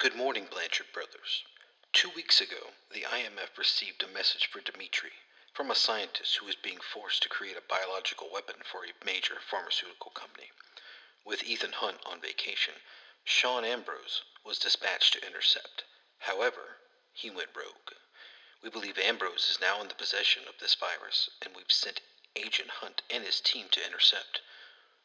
Good morning, Blanchard Brothers. Two weeks ago, the IMF received a message for Dmitri from a scientist who was being forced to create a biological weapon for a major pharmaceutical company. With Ethan Hunt on vacation, Sean Ambrose was dispatched to intercept. However, he went rogue. We believe Ambrose is now in the possession of this virus, and we've sent Agent Hunt and his team to intercept.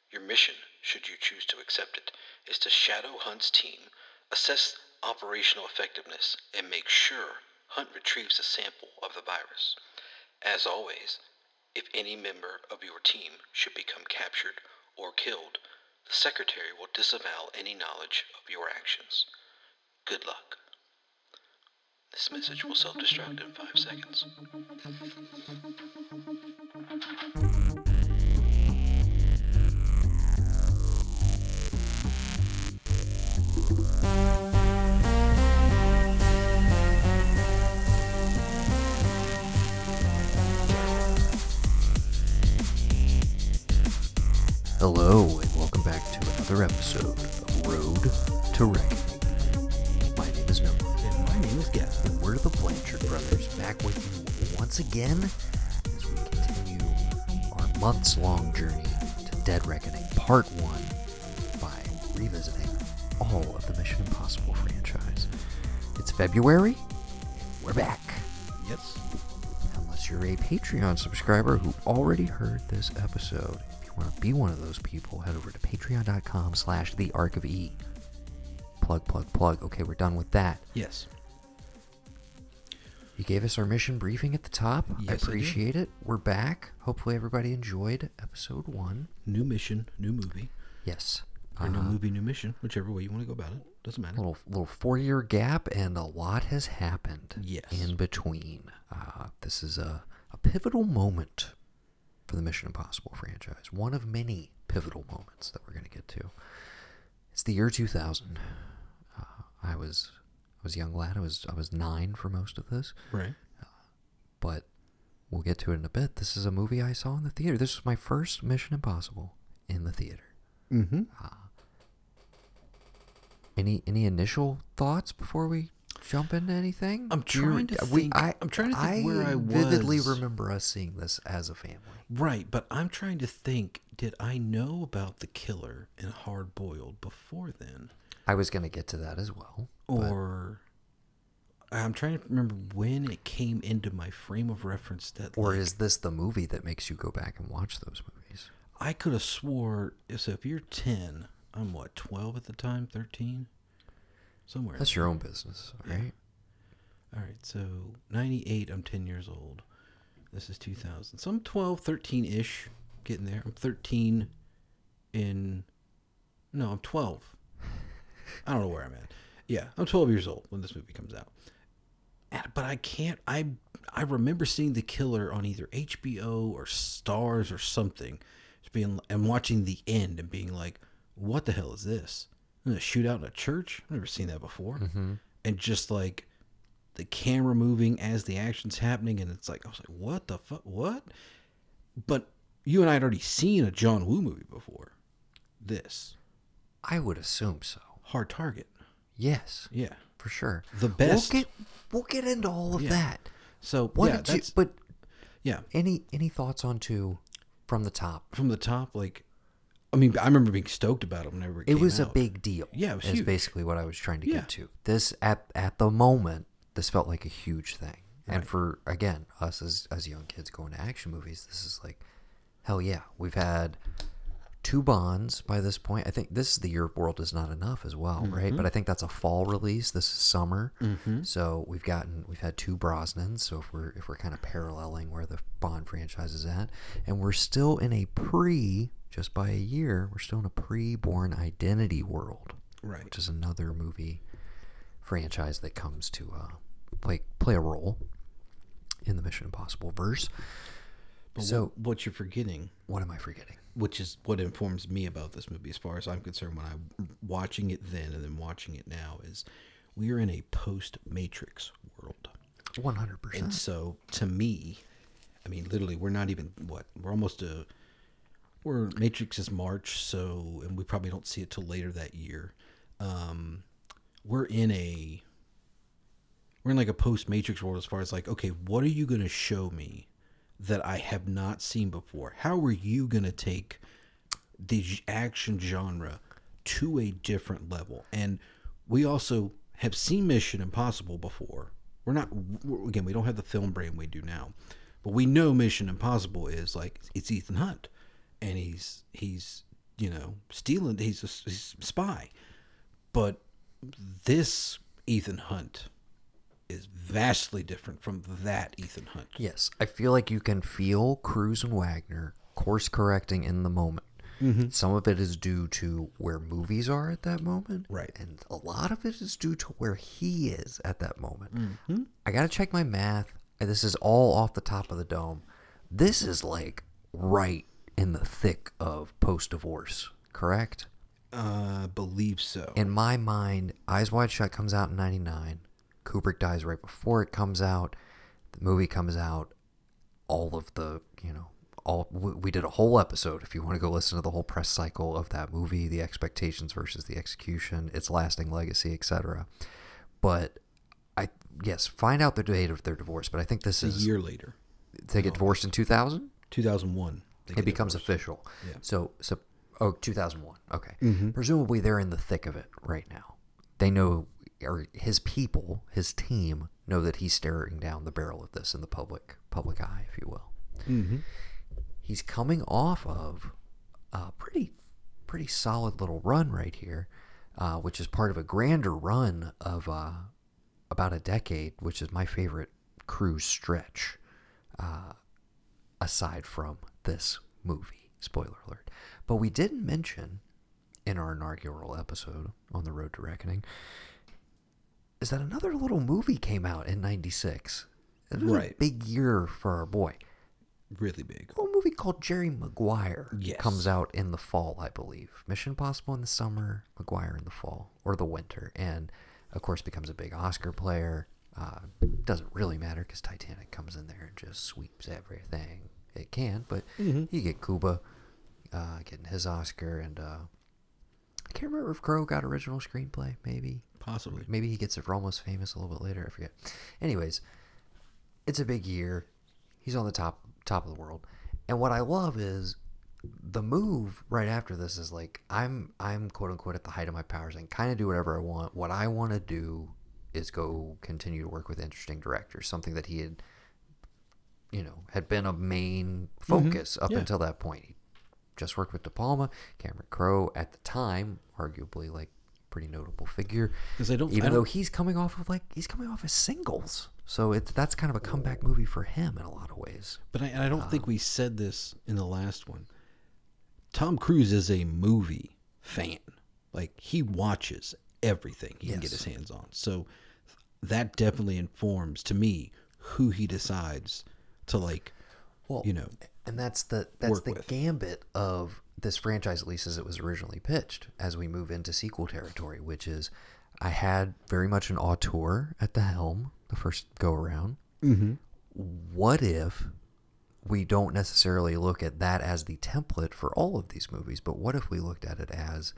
Your mission, should you choose to accept it, is to shadow Hunt's team, assess operational effectiveness, and make sure Hunt retrieves a sample of the virus. As always, if any member of your team should become captured or killed, the Secretary will disavow any knowledge of your actions. Good luck. This message will self destruct in five seconds. Hello, and welcome back to another episode of Road to Reckoning. My name is Noah, And my name is Gavin. and we're the Blanchard Brothers back with you once again as we continue our months long journey to Dead Reckoning Part 1 by revisiting all of the Mission Impossible franchise. It's February, we're back. Yes. Unless you're a Patreon subscriber who already heard this episode. If you want to be one of those people, head over to patreon.com slash the ARK of E. Plug, plug, plug. Okay, we're done with that. Yes. You gave us our mission briefing at the top. Yes, I I appreciate it. We're back. Hopefully everybody enjoyed episode one. New mission, new movie. Yes. Or new Uh, movie, new mission. Whichever way you want to go about it. Doesn't matter. little little four year gap and a lot has happened Yes. in between. Uh, this is a, a pivotal moment for the Mission Impossible franchise. One of many pivotal moments that we're going to get to. It's the year 2000. Uh, I was I was a young lad. I was I was nine for most of this, Right. but we'll get to it in a bit. This is a movie I saw in the theater. This was my first Mission Impossible in the theater. Mm-hmm. Any any initial thoughts before we jump into anything? I'm trying to we- think- I'm trying to think where I vividly remember us seeing this as a family. Right, but I'm trying to think. Did I know about the killer in Hard Boiled before then, I was going to get to that as well. or I'm trying to remember when it came into my frame of reference that, or like, is this the movie that makes you go back and watch those movies? I could have swore. So if you're 10, I'm what 12 at the time, 13, somewhere. That's your own business, all Yeah. right? All right, so 98, I'm 10 years old. This is 2000. So I'm 12, 13 ish, getting there. I'm 13 in. No, I'm 12. I don't know where I'm at. Yeah, I'm 12 years old when this movie comes out. But I can't. I I remember seeing The Killer on either HBO or Starz or something. Just being and watching the end and being like, "What the hell is this? A shootout in a church? I've never seen that before." Mm-hmm. And just like the camera moving as the action's happening, and it's like I was like, "What the fuck? What?" But you and I had already seen a John Woo movie before. This I would assume so. Hard Target. Yes, Yeah. for sure. The best. We'll get we'll get into all of Yeah. that. So What yeah, did you? But yeah. any any thoughts on two from the top? From the top, like, I mean, I remember being stoked about it whenever it, It was a big deal. Yeah, it was is basically what I was trying to Yeah. get to. This at at the moment, this felt like a huge thing. And for again, us as as young kids going to action movies, this is like hell yeah. We've had two bonds by this point. I think this is the Europe World is Not Enough as well, right? Mm-hmm. But I think that's a fall release. This is summer. So we've gotten we've had two Brosnans. So if we're if we're kind of paralleling where the Bond franchise is at, and we're still in a pre just by a year, we're still in a pre-Bourne Identity world right. which is another movie franchise that comes to uh, play play a role in the Mission Impossible verse. But so, what you're forgetting, what am I forgetting? Which is what informs me about this movie, as far as I'm concerned, when I'm watching it then and then watching it now, is we are in a post Matrix world. One hundred And percent. And so to me, I mean, literally, we're not even what we're almost a we're Matrix is March, so and we probably don't see it till later that year. Um, we're in a we're in like a post Matrix world as far as like, okay, what are you gonna show me that I have not seen before? How are you gonna take the action genre to a different level? And we also have seen Mission Impossible before. We're not again, we don't have the film brain we do now, but we know Mission Impossible is like it's Ethan Hunt, and he's he's you know stealing. He's a, he's a spy, but this Ethan Hunt is vastly different from that Ethan Hunt. Yes, I feel like you can feel Cruise and Wagner course correcting in the moment. Some of it is due to where movies are at that moment, Right. And a lot of it is due to where he is at that moment. I gotta check my math. This is all off the top of the dome. This is like right in the thick of post-divorce, correct? Uh, believe so. in my mind, Eyes Wide Shut comes out in '99. Kubrick dies right before it comes out. The movie comes out. All of the, you know, all we did a whole episode. If you want to go listen to the whole press cycle of that movie, the expectations versus the execution, its lasting legacy, etc. But I yes, find out the date of their divorce. But I think this a is a year later, they get divorced in 2000 2001. it becomes divorced. official. Yeah. So, so oh, 2001. Okay. Mm-hmm. Presumably they're in the thick of it right now. They know, or his people, his team know that he's staring down the barrel of this in the public public eye, if you will. Mm-hmm. He's coming off of a pretty pretty solid little run right here, uh, which is part of a grander run of uh, about a decade, which is my favorite Cruise stretch uh, aside from this movie. Spoiler alert. But we didn't mention in our inaugural episode on the Road to Reckoning is that another little movie came out in 96. It was a Right. big year for our boy. Really big. A little movie called Jerry Maguire Yes. comes out in the fall, I believe. Mission Impossible in the summer, Maguire in the fall or the winter, and of course becomes a big Oscar player. Uh, doesn't really matter because Titanic comes in there and just sweeps everything it can. But you get Cuba uh, getting his Oscar, and uh, can't remember if Crowe got original screenplay. Maybe Possibly. Maybe he gets it for Almost Famous a little bit later. I forget. Anyways, it's a big year. He's on the top top of the world, and what I love is the move right after this is like I'm I'm quote unquote at the height of my powers and kind of do whatever I want. What I want to do is go continue to work with interesting directors, something that he had you know had been a main mm-hmm. focus up Yeah. until that point. He just worked with De Palma, Cameron Crowe at the time, arguably like pretty notable figure. Because I don't- even though don't- he's coming off of like he's coming off as singles, so it's that's kind of a comeback movie for him in a lot of ways. But I, and I don't think um, we said this in the last one. Tom Cruise is a movie fan. Like he watches everything he can get his hands on. So that definitely informs to me who he decides to like Well, you know and that's the that's the with. gambit of this franchise, at least as it was originally pitched. As we move into sequel territory, which is, I had very much an auteur at the helm the first go around. mm-hmm. what if we don't necessarily look at that as the template for all of these movies, but what if we looked at it as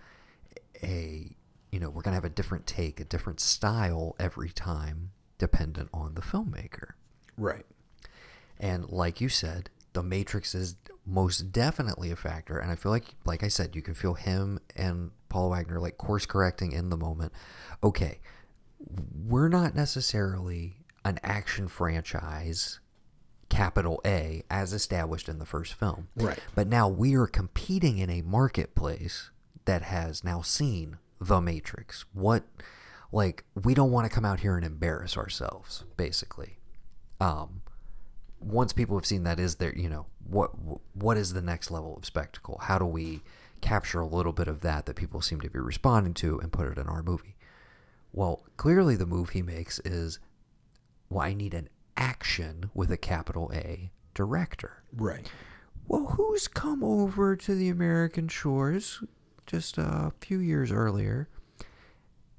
a, you know, we're going to have a different take, a different style every time, dependent on the filmmaker. right. And like you said, The Matrix is most definitely a factor. And I feel like, like I said, you can feel him and Paula Wagner like course correcting in the moment. Okay, we're not necessarily an action franchise, capital A, as established in the first film. Right. But now we are competing in a marketplace that has now seen The Matrix. What, like, we don't want to come out here and embarrass ourselves, basically. Um, once people have seen that, is there, you know, what what is the next level of spectacle? How do we capture a little bit of that that people seem to be responding to and put it in our movie? Well, clearly the move he makes is, well, I need an action with a capital A director. Right. Well, who's come over to the American shores just a few years earlier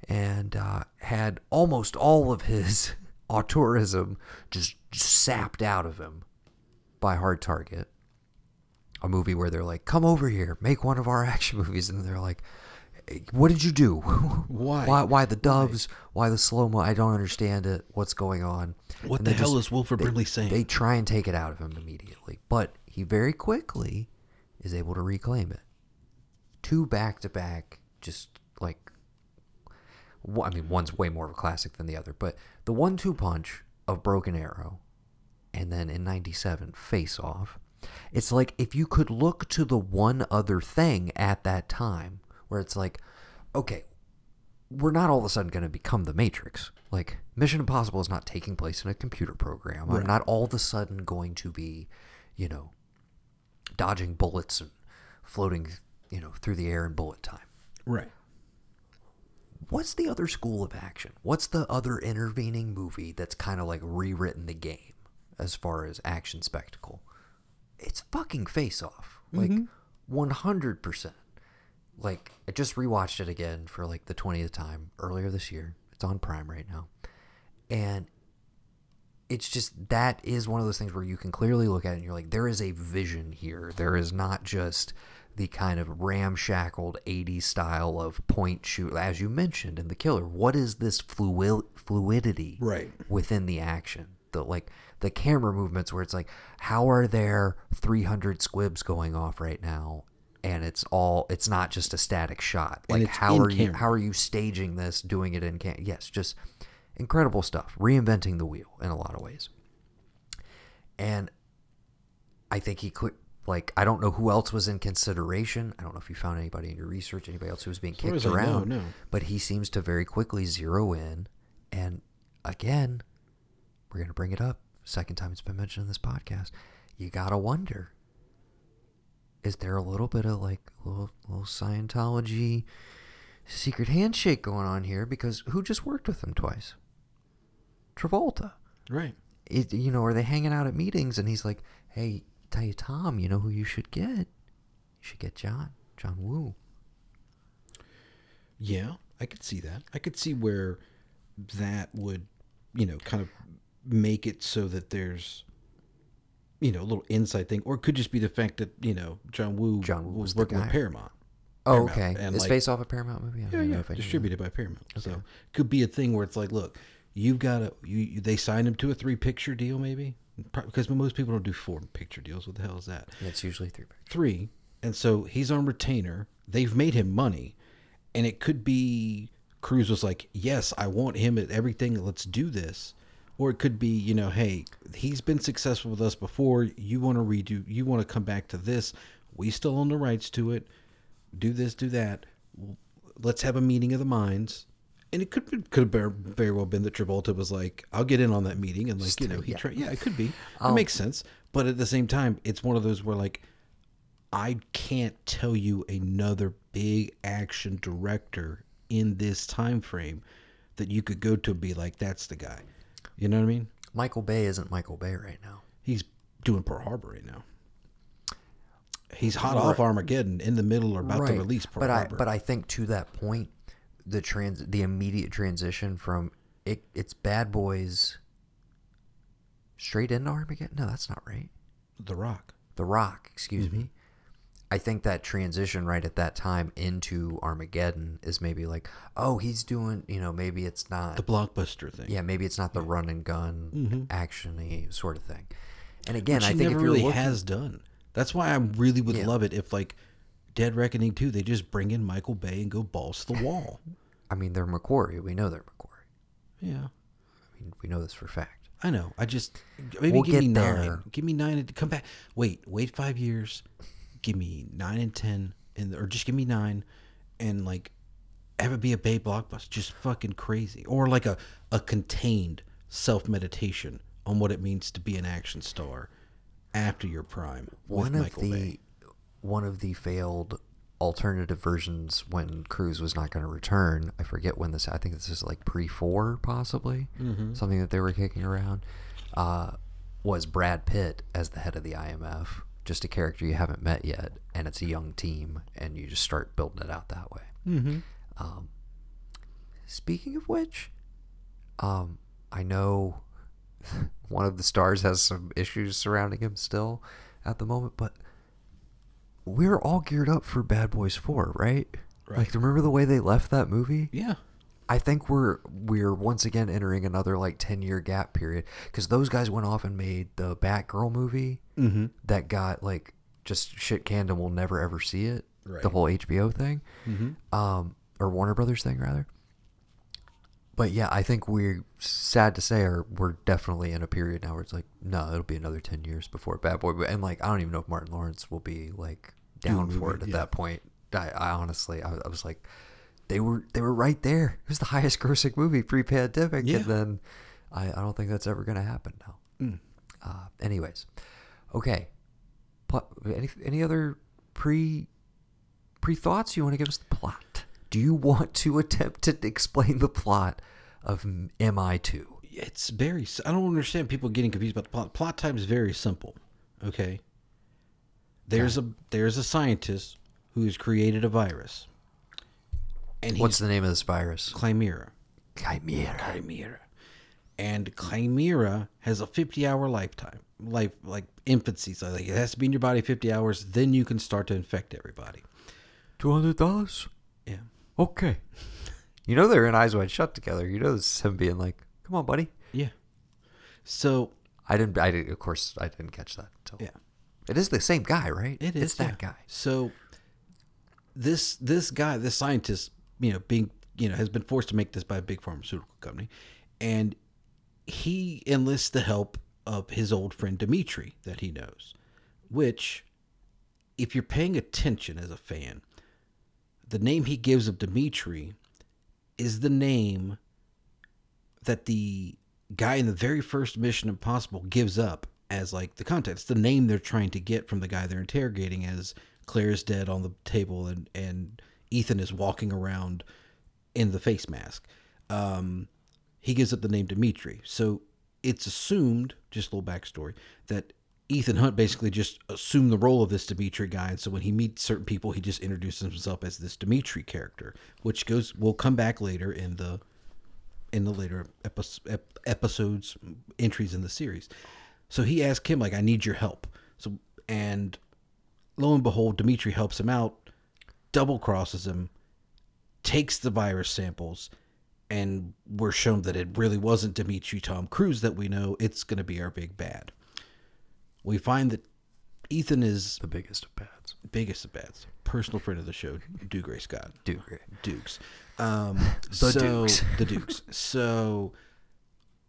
and uh, had almost all of his auteurism just sapped out of him by Hard Target? A movie where they're like, come over here, make one of our action movies. And they're like, what did you do? Why? Why? Why the doves? Why the slow mo? I don't understand it. What's going on? What And the hell just- is Wilford they- Brimley saying? They try and take it out of him immediately, but he very quickly is able to reclaim it. Two back to back, just like. I mean, one's way more of a classic than the other, but the one-two punch of Broken Arrow, and then in '97, Face Off. It's like if you could look to the one other thing at that time, where it's like, okay, we're not all of a sudden going to become the Matrix. Like Mission Impossible is not taking place in a computer program. I'm not all of a sudden going to be, you know, dodging bullets and floating, you know, through the air in bullet time. right. What's the other school of action? What's the other intervening movie that's kind of like rewritten the game as far as action spectacle? It's fucking Face Off. Like mm-hmm. 100%. Like I just rewatched it again for like the 20th time earlier this year. It's on Prime right now. And it's just that is one of those things where you can clearly look at it and you're like there is a vision here. There is not just the kind of ramshackled 80s style of point shoot as you mentioned in the killer what is this fluid fluidity Right. within the action? The like the camera movements where it's like how are there 300 squibs going off right now? And it's all it's not just a static shot. Like how are you how are you staging this doing it in cam yes just incredible stuff. Reinventing the wheel in a lot of ways. And I think he could like I don't know who else was in consideration. I don't know if you found anybody in your research, anybody else who was being kicked as I know, around. no. But he seems to very quickly zero in, and again, we're gonna bring it up. Second time it's been mentioned in this podcast. You gotta wonder: is there a little bit of like little little Scientology secret handshake going on here? Because who just worked with him twice? Travolta Right. it, you know, are they hanging out at meetings and he's like, hey, tell you, Tom, you know who you should get? You should get John, John Woo. Yeah, I could see that. I could see where that would, you know, kind of make it so that there's, you know, a little inside thing, or it could just be the fact that you know John Woo, John Woo was was working with. Paramount. Oh, Paramount, okay. and, Is like- Face Off a Paramount movie? I Yeah, yeah, distributed by Paramount. So could be a thing where it's like, look, you've got to you, you they signed him to a three picture deal, maybe because most people don't do four picture deals. What the hell is that? Yeah, it's usually three pictures. three, and so he's on retainer. They've made him money, and it could be Cruise was like, "Yes, I want him at everything. Let's do this," or it could be, you know, "Hey, he's been successful with us before. You want to redo? You want to come back to this? We still own the rights to it. Do this, do that. Let's have a meeting of the minds." And it could be, could have very- very well been that Travolta was like, "I'll get in on that meeting," and like you know, he yeah. tried. Yeah, it could be. It Um, makes sense. But at the same time, it's one of those where like I can't tell you another big action director in this time frame that you could go to and be like, that's the guy. You know what I mean? Michael Bay isn't Michael Bay right now. He's doing Pearl Harbor right now. He's hot off Armageddon in the middle or about to release Pearl but Harbor. I but I think to that point, the trans the immediate transition from it it's Bad Boys straight into Armageddon. No, that's not right. the Rock. The Rock, excuse Mm-hmm. me. I think that transition right at that time into Armageddon is maybe like, oh, he's doing, you know, maybe it's not, The blockbuster thing. yeah, maybe it's not the run and gun Mm-hmm. actiony sort of thing. And again, I think never if really looking, has done. That's why I really would Yeah. love it if like Dead Reckoning 2, they just bring in Michael Bay and go balls to the wall. I mean, they're McQuarrie. We know they're McQuarrie. yeah. I mean, we know this for a fact. I know. I just maybe We'll give me there. nine. Give me nine and come back. Wait, wait five years. Give me nine and ten, and or just give me nine, and like have it be a Bay blockbuster, just fucking crazy, or like a a contained self meditation on what it means to be an action star after your prime with one of Michael the Bay. One of the failed alternative versions when Cruise was not going to return. I forget when this. I think this is like pre four, possibly Mm-hmm. something that they were kicking around. Uh, was Brad Pitt as the head of the IMF, just a character you haven't met yet, and it's a young team, and you just start building it out that way. Mm-hmm. Um, speaking of which, um, I know one of the stars has some issues surrounding him still at the moment, but we're all geared up for Bad Boys 4, right? Right. Like, remember the way they left that movie? Yeah. I think we're we're once again entering another like ten year gap period because those guys went off and made the Batgirl movie Mm-hmm. that got like just shit canned and we'll never ever see it. Right. The whole HBO thing, Mm-hmm. um, or Warner Brothers thing rather. But yeah, I think we're sad to say are we're definitely in a period now where it's like no, it'll be another ten years before Bad Boy. And like I don't even know if Martin Lawrence will be like down for it at yeah. that point. I, I honestly, I, I was like, they were they were right there. It was the highest grossing movie pre pandemic, Yeah. and then I, I don't think that's ever going to happen now. Mm. Uh, anyways, okay. Plot, any any other pre pre thoughts you want to give us the plot? Do you want to attempt to explain the plot of MI two? It's very. I don't understand people getting confused about the plot. Plot time is very simple. Okay. There's a there's a scientist who has created a virus, and What's the name of this virus? Chimera. Chimera. Chimera. And Chimera has a 50 hour lifetime, life like infancy. So like it has to be in your body 50 hours, then you can start to infect everybody. Two hundred dollars. Yeah. Okay. You know they're in Eyes Wide Shut together. You know this is him being like, "Come on, buddy." Yeah. So I didn't. I did, of course I didn't catch that. Until, yeah, It is the same guy, right? it is It's that yeah. guy. So this this guy, this scientist, you know, being you know, has been forced to make this by a big pharmaceutical company, and he enlists the help of his old friend Dimitri that he knows, which, if you're paying attention as a fan, the name he gives of Dimitri is the name that the guy in the very first Mission Impossible gives up as like the context, the name they're trying to get from the guy they're interrogating as Claire is dead on the table and, and Ethan is walking around in the face mask. Um, he gives up the name Dimitri. So it's assumed, just a little backstory, that Ethan Hunt basically just assumed the role of this Dimitri guy, and so when he meets certain people, he just introduces himself as this Dimitri character, which goes will come back later in the in the later epi- ep- episodes entries in the series. So he asked him like, "I need your help." So and lo and behold, Dimitri helps him out, double crosses him, takes the virus samples, and we're shown that it really wasn't Dimitri Tom Cruise that we know. It's going to be our big bad. We find that Ethan is The biggest of bads. biggest of bads, personal friend of the show, Duke Dougray Scott. Dude, Dukes. Um, The so, Dukes. the Dukes. So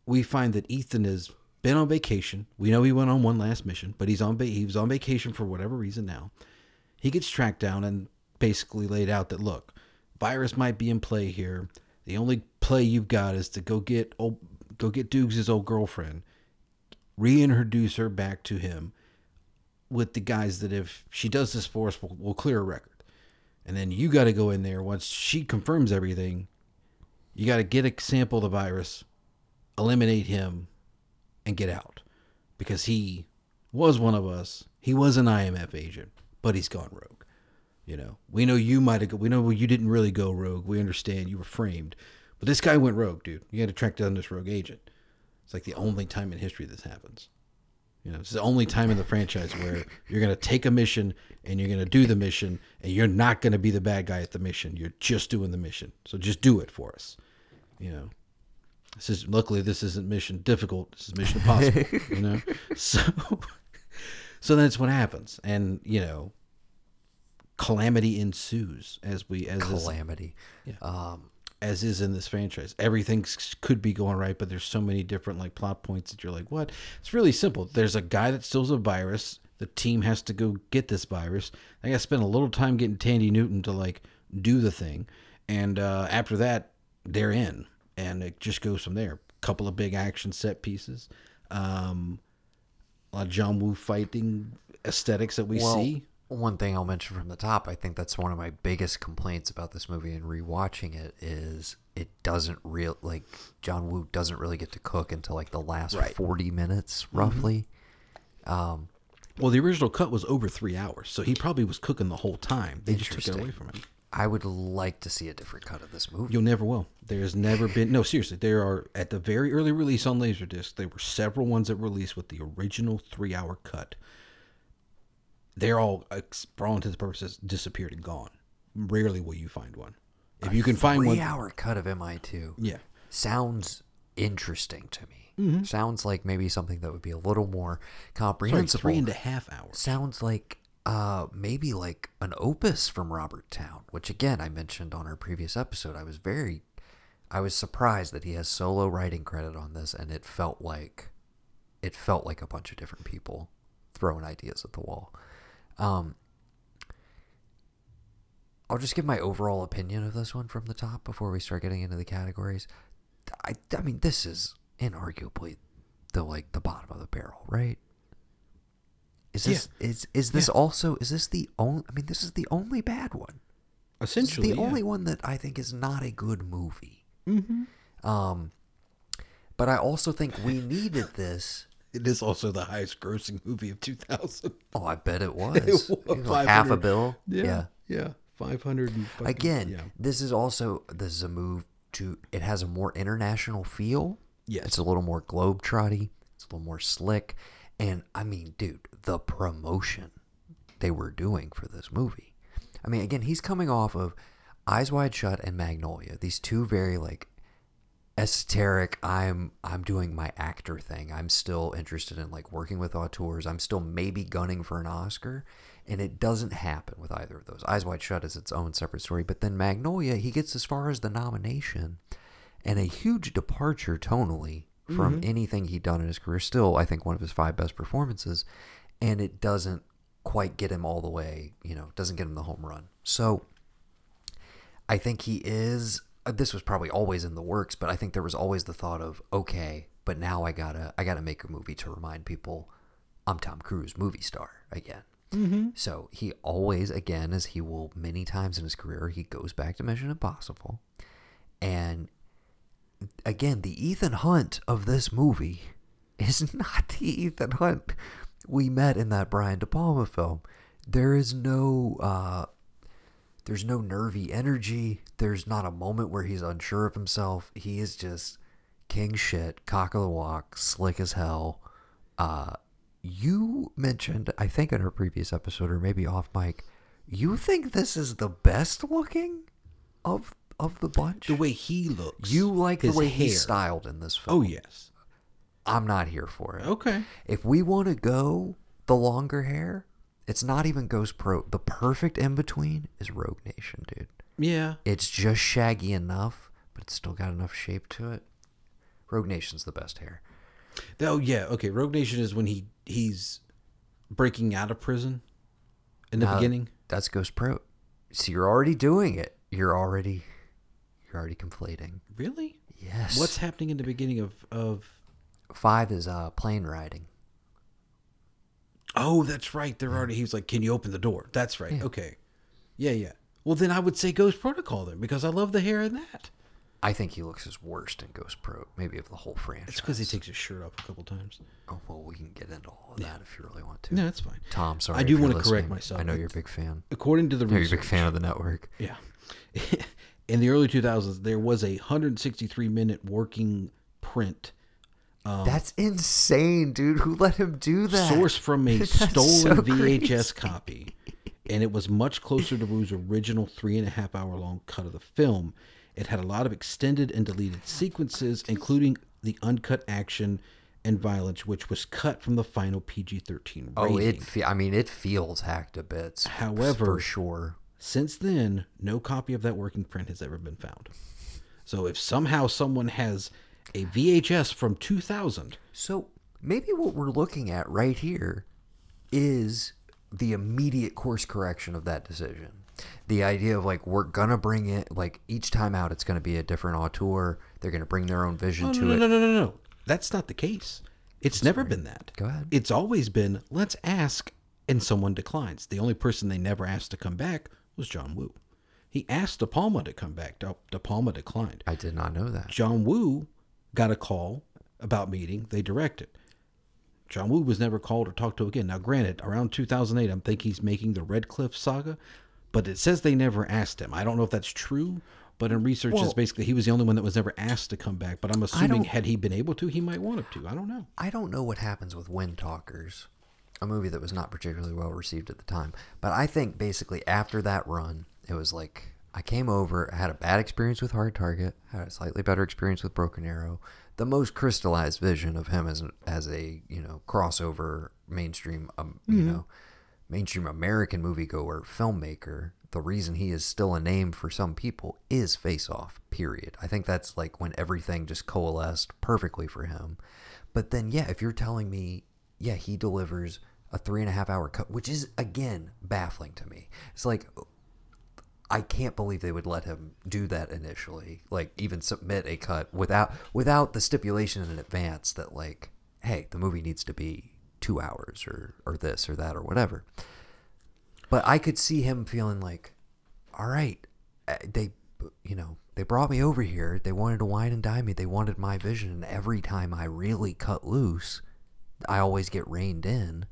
we find that Ethan has been on vacation. We know he went on one last mission, but he's on va- he was on vacation for whatever reason now. He gets tracked down and basically laid out that look, virus might be in play here. The only play you've got is to go get old, go get Dukes' old girlfriend, reintroduce her back to him with the guys that if she does this for us, we'll, we'll clear a record. And then you got to go in there once she confirms everything. You got to get a sample of the virus, eliminate him, and get out. Because he was one of us. He was an IMF agent, but he's gone rogue. You know, we know you might have. We know you didn't really go rogue. We understand you were framed, but this guy went rogue, dude. You got to track down this rogue agent. It's like the only time in history this happens. You know, it's the only time in the franchise where you're going to take a mission and you're going to do the mission and you're not going to be the bad guy at the mission. You're just doing the mission. So just do it for us. You know, this is luckily this isn't mission difficult. This is mission impossible. you know, so so that's what happens, and you know, calamity ensues as we as is, calamity. Yeah. Um, as is in this franchise. Everything could be going right, but there's so many different like plot points that you're like, what? It's really simple. There's a guy that steals a virus. The team has to go get this virus. They got to spend a little time getting Thandie Newton to like do the thing, and uh, after that, they're in, and it just goes from there. A Couple of big action set pieces, um, a lot of John Woo fighting aesthetics that we well, see. one thing I'll mention from the top, I think that's one of my biggest complaints about this movie and rewatching it is it doesn't real like John Woo doesn't really get to cook until like the last Right. 40 minutes roughly. Um, Well, the original cut was over three hours, so he probably was cooking the whole time. They just took it away from him. I would like to see a different cut of this movie. You'll never will. There's never been no seriously. There are at the very early release on Laserdisc. There were several ones that released with the original three-hour cut. They're all, for all intents and purposes, disappeared and gone. rarely will you find one. If you can find one, Three-hour cut of MI2 yeah, sounds interesting to me. Mm-hmm. Sounds like maybe something that would be a little more sorry, comprehensible. three and a half hours. sounds like uh maybe like an opus from Robert Towne, which again I mentioned on our previous episode. I was very I was surprised that he has solo writing credit on this and it felt like it felt like a bunch of different people throwing ideas at the wall. Um I'll just give my overall opinion of this one from the top before we start getting into the categories. I, I mean, this is inarguably the like the bottom of the barrel, right? Is this is is this also is this the only? I mean, this is the only bad one. Essentially, the yeah. only one that I think is not a good movie. Mm-hmm. Um, but I also think we needed this. It is also the highest grossing movie of 2000. Oh, I bet it was, was You know, half a bill. Yeah, yeah, 500 fucking- Again, yeah. this is also this is a move to. It has a more international feel. Yes. it's a little more globetrotty. It's a little more slick, and I mean, dude, the promotion they were doing for this movie. I mean, again, he's coming off of Eyes Wide Shut and Magnolia. These two very like esoteric. I'm I'm doing my actor thing. I'm still interested in like working with auteurs. I'm still maybe gunning for an Oscar, and it doesn't happen with either of those. Eyes Wide Shut is its own separate story, but then Magnolia, he gets as far as the nomination, and a huge departure tonally from anything he'd done in his career. Still, I think one of his five best performances, and it doesn't quite get him all the way. You know, doesn't get him the home run. So. I think he is. uh, This was probably always in the works, but I think there was always the thought of okay, but now I gotta I gotta make a movie to remind people I'm Tom Cruise, movie star again. Mm-hmm. So he always, again, as he will many times in his career, he goes back to Mission Impossible, and again, the Ethan Hunt of this movie is not the Ethan Hunt we met in that Brian De Palma film. There is no uh, there's no nervy energy. There's not a moment where he's unsure of himself. He is just king shit, cock of the walk, slick as hell. Uh, you mentioned, I think in our previous episode or maybe off mic, you think this is the best looking of of the bunch. The way he looks. you like the way hair. he's styled in this oh, film. Oh, yes. I'm not here for it. Okay. If we want to go the longer hair, it's not even Ghost Pro. The perfect in between is Rogue Nation, dude. Yeah. It's just shaggy enough, but it's still got enough shape to it. Rogue Nation's the best hair. Oh, yeah. Okay. Rogue Nation is when he he's breaking out of prison in the Now, beginning. That's Ghost Pro. So you're already doing it. You're already you're already conflating. Really? Yes. What's happening in the beginning of of? five is uh plane riding. Oh, that's right. They're already. He's like, "Can you open the door?" That's right. Okay. Yeah, yeah. Well, then I would say Ghost Protocol then because I love the hair in that. I think he looks his worst in Ghost Pro, maybe of the whole franchise. It's because he takes his shirt off a couple times. Oh well, we can get into all of that if you really want to. No, that's fine. Tom, sorry. I do want to correct myself. I know you're a big fan. According to the know you're a big fan of the network. Yeah. In the early 2000s, there was a 163 minute working print Um, That's insane, dude. Who let him do that? Source from a stolen so VHS crazy. copy. And it was much closer to Woo's original three and a half hour long cut of the film. It had a lot of extended and deleted sequences, including the uncut action and violence, which was cut from the final PG 13 rating. Oh, it. Fe- I mean, it feels hacked a bit. However- for sure. Since then, no copy of that working print has ever been found. So if somehow someone has a VHS from 2000, So maybe what we're looking at right here is the immediate course correction of that decision. The idea of like we're gonna bring it like each time out, it's gonna be a different auteur. They're gonna bring their own vision oh, no, to no, no, it. no, no, no, no. That's not the case. It's never been that. Go ahead. It's always been let's ask, and someone declines. The only person they never asked to come back was John Woo. He asked De Palma to come back. De, Palma declined. I did not know that. John Woo got a call about meeting. They directed. John Woo was never called or talked to again. Now, granted, around 2008, I'm thinking he's making the Red Cliff saga, but it says they never asked him. I don't know if that's true, but in research, Well- it's basically he was the only one that was never asked to come back. But I'm assuming had he been able to, he might want to. I don't know. I don't know what happens with Wind Talkers, a movie that was not particularly well received at the time. But I think basically after that run, It was like I came over, had a bad experience with Hard Target, had a slightly better experience with Broken Arrow. The most crystallized vision of him as as a you know crossover mainstream um, you know mainstream American moviegoer filmmaker. The reason he is still a name for some people is Face Off. Period. I think that's like when everything just coalesced perfectly for him. But then, yeah, if you're telling me, yeah, he delivers a three and a half hour cut, which is again baffling to me. It's like I can't believe they would let him do that initially. Like even submit a cut without without the stipulation in advance that like, hey, the movie needs to be two hours or or this or that or whatever. But I could see him feeling like, all right, uh, they, you know, they brought me over here. They wanted to wine and dine me. They wanted my vision. And every time I really cut loose, I always get reined in.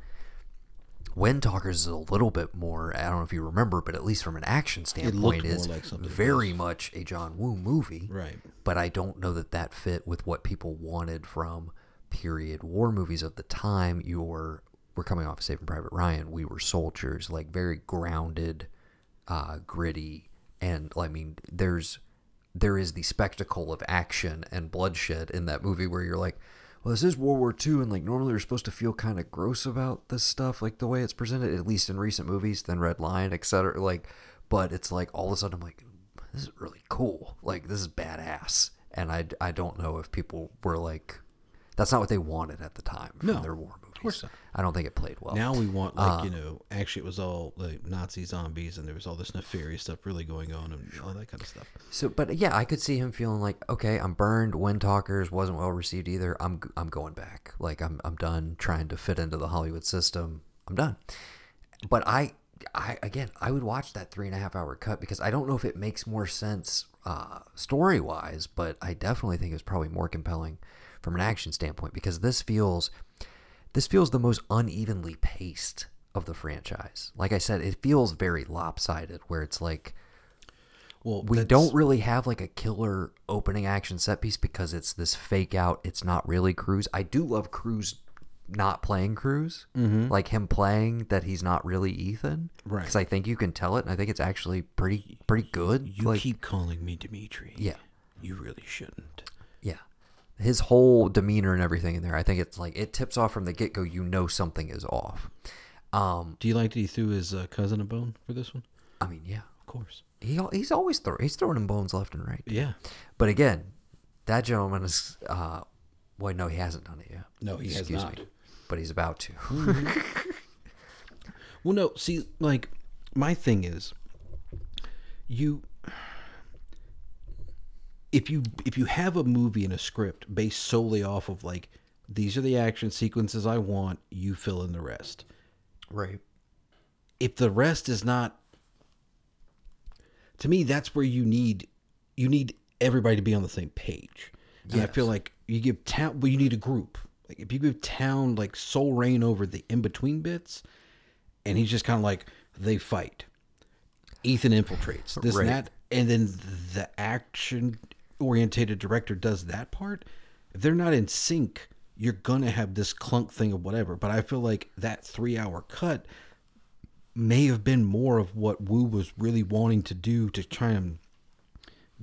Wind Talkers is a little bit more. I don't know if you remember, but at least from an action standpoint, is like very else. much a John Woo movie. Right. But I don't know that that fit with what people wanted from period war movies of the time. Your we're coming off of Saving Private Ryan. We were soldiers, like very grounded, uh, gritty, and I mean, there's there is the spectacle of action and bloodshed in that movie where you're like, well, this is World War II, and like normally you're supposed to feel kind of gross about this stuff, like the way it's presented, at least in recent movies, Thin Red Line, etc. Like, but it's like all of a sudden I'm like, this is really cool. Like this is badass, and I I don't know if people were like, that's not what they wanted at the time from No, their war movies. of course not. I don't think it played well. Now we want like Uh, you know, actually it was all like Nazi zombies and there was all this nefarious stuff really going on and all that kind of stuff. So, but yeah, I could see him feeling like, okay, I'm burned. Wind Talkers wasn't well received either. I'm I'm going back. Like I'm I'm done trying to fit into the Hollywood system. I'm done. But I I again I would watch that three and a half hour cut because I don't know if it makes more sense uh, story wise, but I definitely think it's probably more compelling from an action standpoint because this feels this feels the most unevenly paced of the franchise. Like I said, it feels very lopsided where it's like Well, we that's- don't really have like a killer opening action set piece because it's this fake out. It's not really Cruise. I do love Cruise not playing Cruise, mm-hmm. like him playing that he's not really Ethan, Right. Because I think you can tell it, and I think it's actually pretty pretty good. You like, keep calling me Dimitri. Yeah. You really shouldn't. His whole demeanor and everything in there. I think it's like it tips off from the get go. You know something is off. Um, Do you like that he threw his uh, cousin a bone for this one? I mean, yeah, Of course. he he's always throw he's throwing him bones left and right. Yeah. But again, that gentleman is. Uh, well, no, he hasn't done it yet. No, he has not. Me, but he's about to. Well, no. See, like my thing is, you if you if you have a movie and a script based solely off of like these are the action sequences I want, you fill in the rest. right. If the rest is not, to me, that's where you need you need everybody to be on the same page. And I feel like you give Towne, well, you need a group. Like if you give Towne like sole reign over the in between bits, and he's just kind of like they fight. Ethan infiltrates this Right. and that, and then the action orientated director does that part. If they're not in sync, you're gonna have this clunk thing of whatever. But I feel like that three hour cut may have been more of what Woo was really wanting to do to try and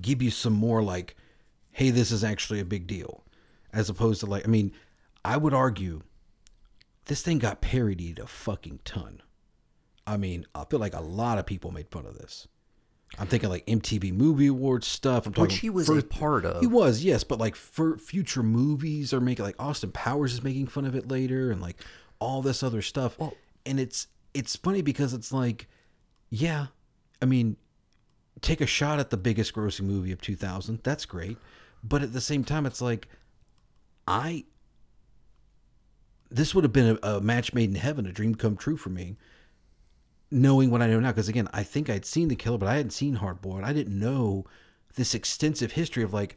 give you some more like, hey, this is actually a big deal, as opposed to like, I mean, I would argue this thing got parodied a fucking ton. I mean, I feel like a lot of people made fun of this. I'm thinking like MTV Movie Awards stuff. I'm talking Which he was a part of. He was, yes, but like for future movies are making like Austin Powers is making fun of it later, and like all this other stuff. Well- and it's it's funny because it's like, yeah, I mean, take a shot at the biggest grossing movie of 2000. That's great, but at the same time, it's like, I this would have been a, a match made in heaven, a dream come true for me. Knowing what I know now, because again, I think I'd seen the killer, but I hadn't seen Hard Boiled. I didn't know this extensive history of like,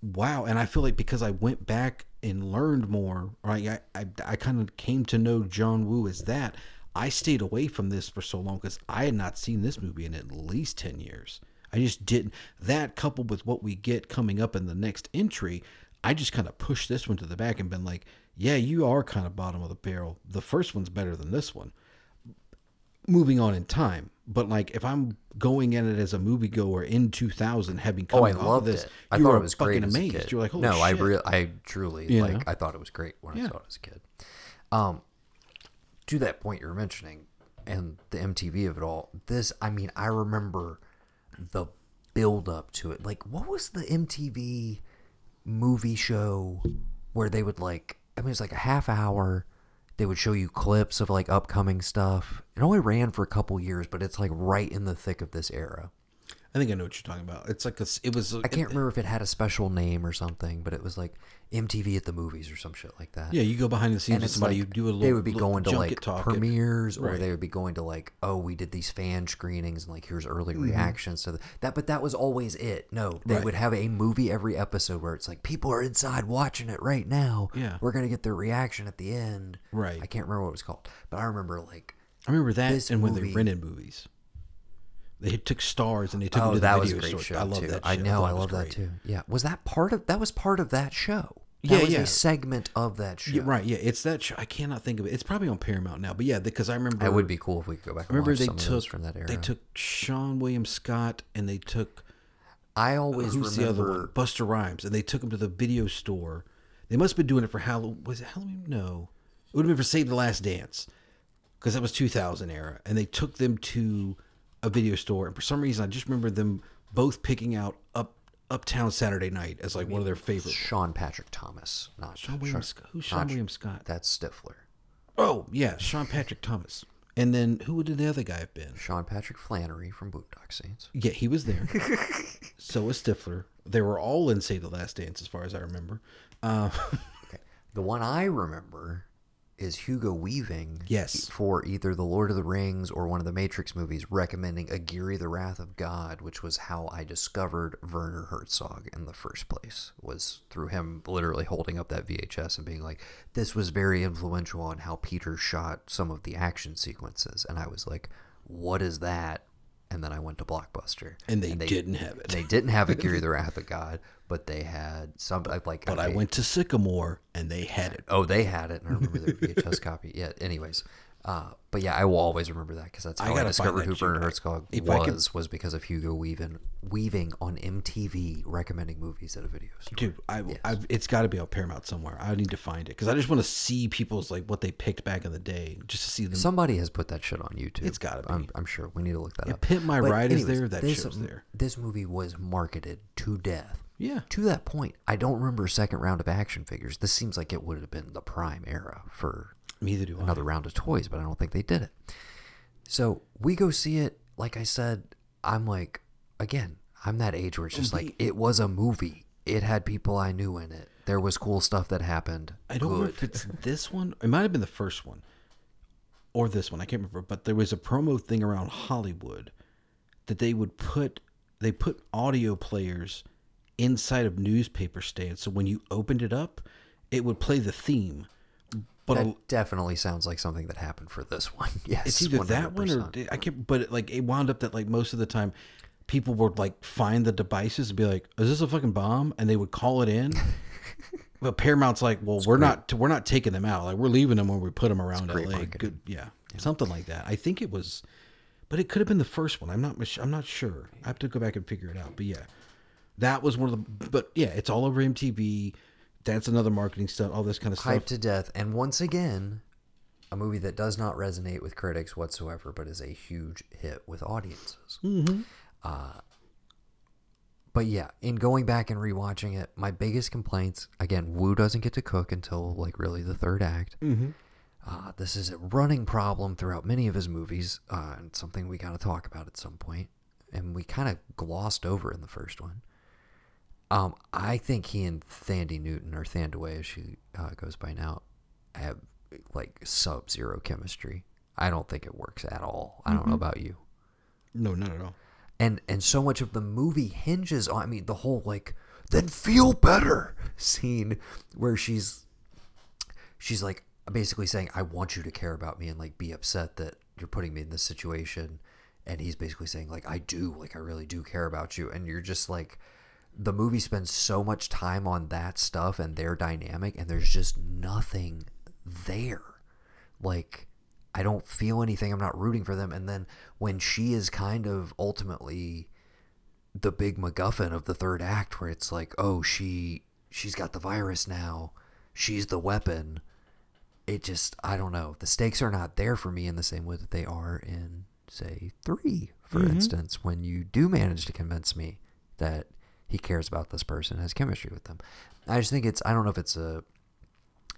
wow. And I feel like because I went back and learned more, right? I I, I kind of came to know John Woo as that. I stayed away from this for so long because I had not seen this movie in at least ten years. I just didn't. That coupled with what we get coming up in the next entry, I just kind of pushed this one to the back and been like, yeah, you are kind of bottom of the barrel. The first one's better than this one. Moving on in time. But like if I'm going in it as a moviegoer in 2000, having Oh, I coming off of loved this, it. I you thought it was fucking amazed. You're like, no, I shit. really, I truly You like. know? I thought it was great when I Yeah. saw it as a kid. Um, to that point you were mentioning, and the MTV of it all. This, I mean, I remember the build up to it. Like, what was the MTV movie show where they would like? I mean, it was like a half hour. They would show you clips of like upcoming stuff. It only ran for a couple years, but it's like right in the thick of this era. I think I know what you're talking about. It's like a, it was. I can't remember if it had a special name or something, but it was like MTV at the movies or some shit like that. Yeah, you go behind the scenes and with somebody. like you do a little. they would be little going to like talk. premieres, or they would be going to like, oh, we did these fan screenings, and like here's early Mm-hmm. reactions to the, that. But that was always it. No, they Right. would have a movie every episode where it's like people are inside watching it right now. Yeah. we're gonna get their reaction at the end. Right. I can't remember what it was called, but I remember like. I remember that, and when they rented movies, they took stars and they took Oh, them to the that was a video great store. show I love too. that. I know, thought I love that too. Yeah, was that part of that was part of that show? That Yeah, was yeah. a segment of that show. Yeah, right. Yeah, it's that. Show. I cannot think of it. It's probably on Paramount now. But yeah, because I remember. It would be cool if we could go back. I And remember watch they some of took from that era. they took Sean William Scott and they took I always who's remember. the other one? Busta Rhymes, and they took him to the video store. They must have been doing it for Halloween. Was it Halloween? No, it would have been for Save the Last Dance, because that was 2000 era, and they took them to a video store. And for some reason, I just remember them both picking out up Uptown Saturday Night as like one of their favorite. Sean Patrick Thomas, not Sean William Scott. Who's Sean William Scott? That's Stifler. Oh yeah, Sean Patrick Thomas. And then who would the other guy have been? Sean Patrick Flanery from Boondock Saints. Yeah, he was there. so was Stifler. They were all in Save the Last Dance, as far as I remember. Uh, Okay. The one I remember is Hugo Weaving. Yes. For either The Lord of the Rings or one of the Matrix movies, recommending Aguirre the Wrath of God, which was how I discovered Werner Herzog in the first place. Was through him literally holding up that VHS and being like, "This was very influential on how Peter shot some of the action sequences." And I was like, "What is that?" And then I went to Blockbuster, and they, didn't have it. They didn't have Aguirre the Wrath of God, but they had some like. but I okay, went to Sycamore and they had it. Oh, they had it, and I remember their VHS copy. Yeah. Anyways, uh, but yeah, I will always remember that because that's how I, gotta discovered who shit Herzog If I could- was was because of Hugo Weaving weaving on MTV recommending movies at a video store. Dude, I, I've, it's got to be on Paramount somewhere. I need to find it because I just want to see people's like what they picked back in the day, just to see them. Somebody has put that shit on YouTube. It's gotta be. I'm, I'm sure. We need to look that Yeah, up. Pimp My But Ride is there, that this, show's there. This movie was marketed to death. Yeah, To that point, I don't remember a second round of action figures. This seems like it would have been the prime era for neither do I. another round of toys, but I don't think they did it. So we go see it. Like I said, I'm like, again, I'm that age where it's just like, it was a movie. It had people I knew in it. There was cool stuff that happened. I don't know Good. if it's this one. It might have been the first one, or this one. I can't remember. But there was a promo thing around Hollywood that they would put. They put audio players inside of newspaper stands, so when you opened it up, it would play the theme. But a- That definitely sounds like something that happened for this one. Yes, it's either that one or I can't. But it, like it wound up that like most of the time, people would like find the devices and be like, "Is this a fucking bomb?" And they would call it in. but Paramount's like, "Well, we're not we're not taking them out. Like we're leaving them when we put them around great L.A." Good, yeah, something like that. I think it was, but it could have been the first one. I'm not. I'm not sure. I have to go back and figure it out. But yeah, that was one of the. But yeah, it's all over MTV. That's another marketing stunt. All this kind of stuff. hyped to death. And once again, a movie that does not resonate with critics whatsoever, but is a huge hit with audiences. Mm-hmm. Uh, but yeah, in going back and rewatching it, my biggest complaints again, Woo doesn't get to cook until like really the third act. Mm-hmm. Uh, this is a running problem throughout many of his movies, uh, and something we got to talk about at some point. And we kind of glossed over in the first one. Um, I think he and Thandie Newton, or Thandiwe as she uh, goes by now, have like sub zero chemistry. I don't think it works at all. I don't know about you. No, not at all. And and so much of the movie hinges on I mean the whole like then feel better scene where she's she's like basically saying I want you to care about me and like be upset that you're putting me in this situation and he's basically saying like I do like I really do care about you and you're just like the movie spends so much time on that stuff and their dynamic and there's just nothing there like I don't feel anything. I'm not rooting for them. And then when she is kind of ultimately the big MacGuffin of the third act, where it's like, oh, she she's got the virus now, she's the weapon. It just I don't know. The stakes are not there for me in the same way that they are in say three, for Mm-hmm. instance, when you do manage to convince me that he cares about this person, has chemistry with them. I just think it's I don't know if it's a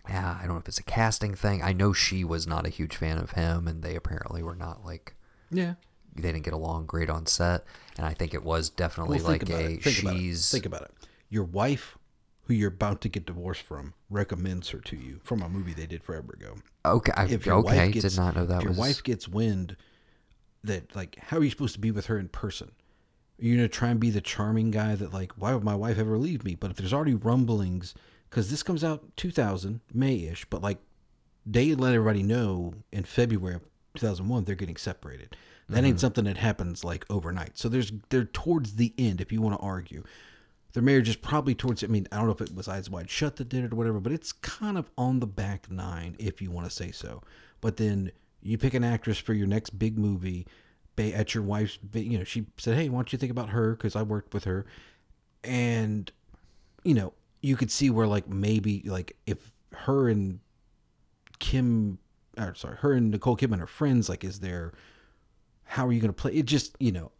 yeah, I don't know if it's a casting thing. I know she was not a huge fan of him, and they apparently were not like Yeah. they didn't get along great on set. And I think it was definitely Well, like a. Think about she's Think about it. Your wife, who you're about to get divorced from, recommends her to you from a movie they did forever ago. okay. If your okay, wife gets, did not know that if your was wife gets wind that like, how are you supposed to be with her in person? Are you gonna try and be the charming guy that like, why would my wife ever leave me? But if there's already rumblings, because this comes out 2000 May-ish, but like they let everybody know in February of 2001 they're getting separated. That Mm-hmm. ain't something that happens like overnight. So there's they're towards the end if you want to argue. Their marriage is probably towards I mean, I don't know if it was Eyes Wide Shut that did it or whatever, but it's kind of on the back nine if you want to say so. But then you pick an actress for your next big movie at your wife's you know, she said, "Hey, why don't you think about her cuz I worked with her." And you know, you could see where like maybe like if her and Kim, or sorry, her and Nicole Kidman are friends. Like, is there? How are you going to play? It just you know,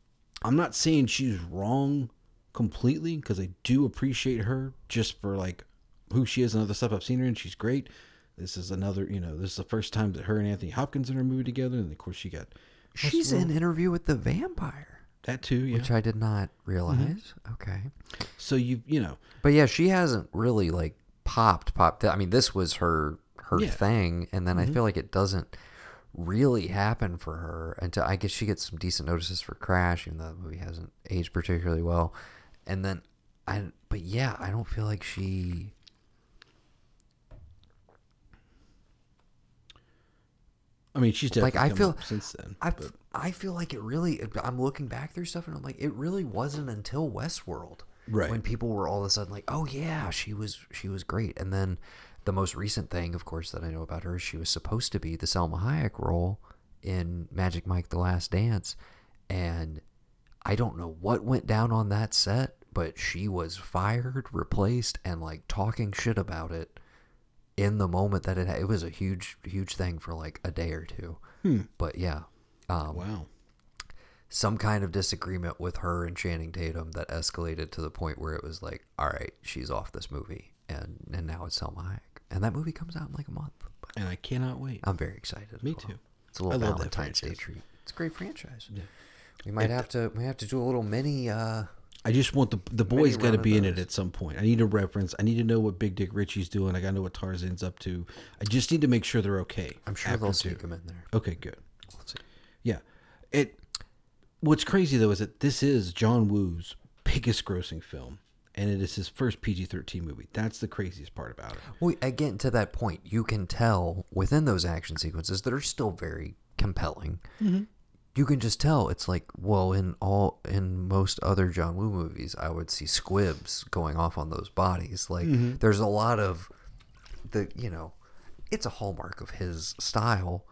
I'm not saying she's wrong completely because I do appreciate her just for like who she is and other stuff I've seen her and She's great. This is another, you know, this is the first time that her and Anthony Hopkins in a movie together, and of course she got she's in Interview with the Vampire, that too. Yeah. which I did not realize. Mm-hmm. Okay, so you, you know, but yeah, she hasn't really like popped popped. I mean, this was her her Yeah. thing, and then I feel like it doesn't really happen for her until I guess she gets some decent notices for Crash, even though the movie hasn't aged particularly well. And then I, but yeah, I don't feel like she. I mean, she's Like, I feel- since then. I, but- I feel like it really. I'm looking back through stuff and I'm like, it really wasn't until Westworld, Right. when people were all of a sudden like, oh yeah, she was she was great. And then the most recent thing, of course, that I know about her, is she was supposed to be the Salma Hayek role in Magic Mike: The Last Dance, and I don't know what went down on that set, but she was fired, replaced, and like talking shit about it in the moment that it it was a huge huge thing for like a day or two. But yeah, um, wow. some kind of disagreement with her and Channing Tatum that escalated to the point where it was like, all right, she's off this movie, and and now it's Salma Hayek, and that movie comes out in like a month. And I cannot wait. I'm very excited. Me well. too. It's a little I Valentine's Day treat. It's a great franchise. We might have to we have to do a little mini. uh I just want the the boys got to be in it at some point. I need a reference. I need to know what Big Dick Richie's doing. I got to know what Tarzan's up to. I just need to make sure they're okay. I'm sure they'll sneak them in there. Okay, good. Let's see. Yeah. It. What's crazy though is that this is John Woo's biggest grossing film, and it is his first PG-13 movie. That's the craziest part about it. Well, again, to that point, you can tell within those action sequences that are still very compelling. Mm-hmm. You can just tell it's like, well, in all in most other John Woo movies, I would see squibs going off on those bodies. Like, mm-hmm. there's a lot of the, you know, it's a hallmark of his style.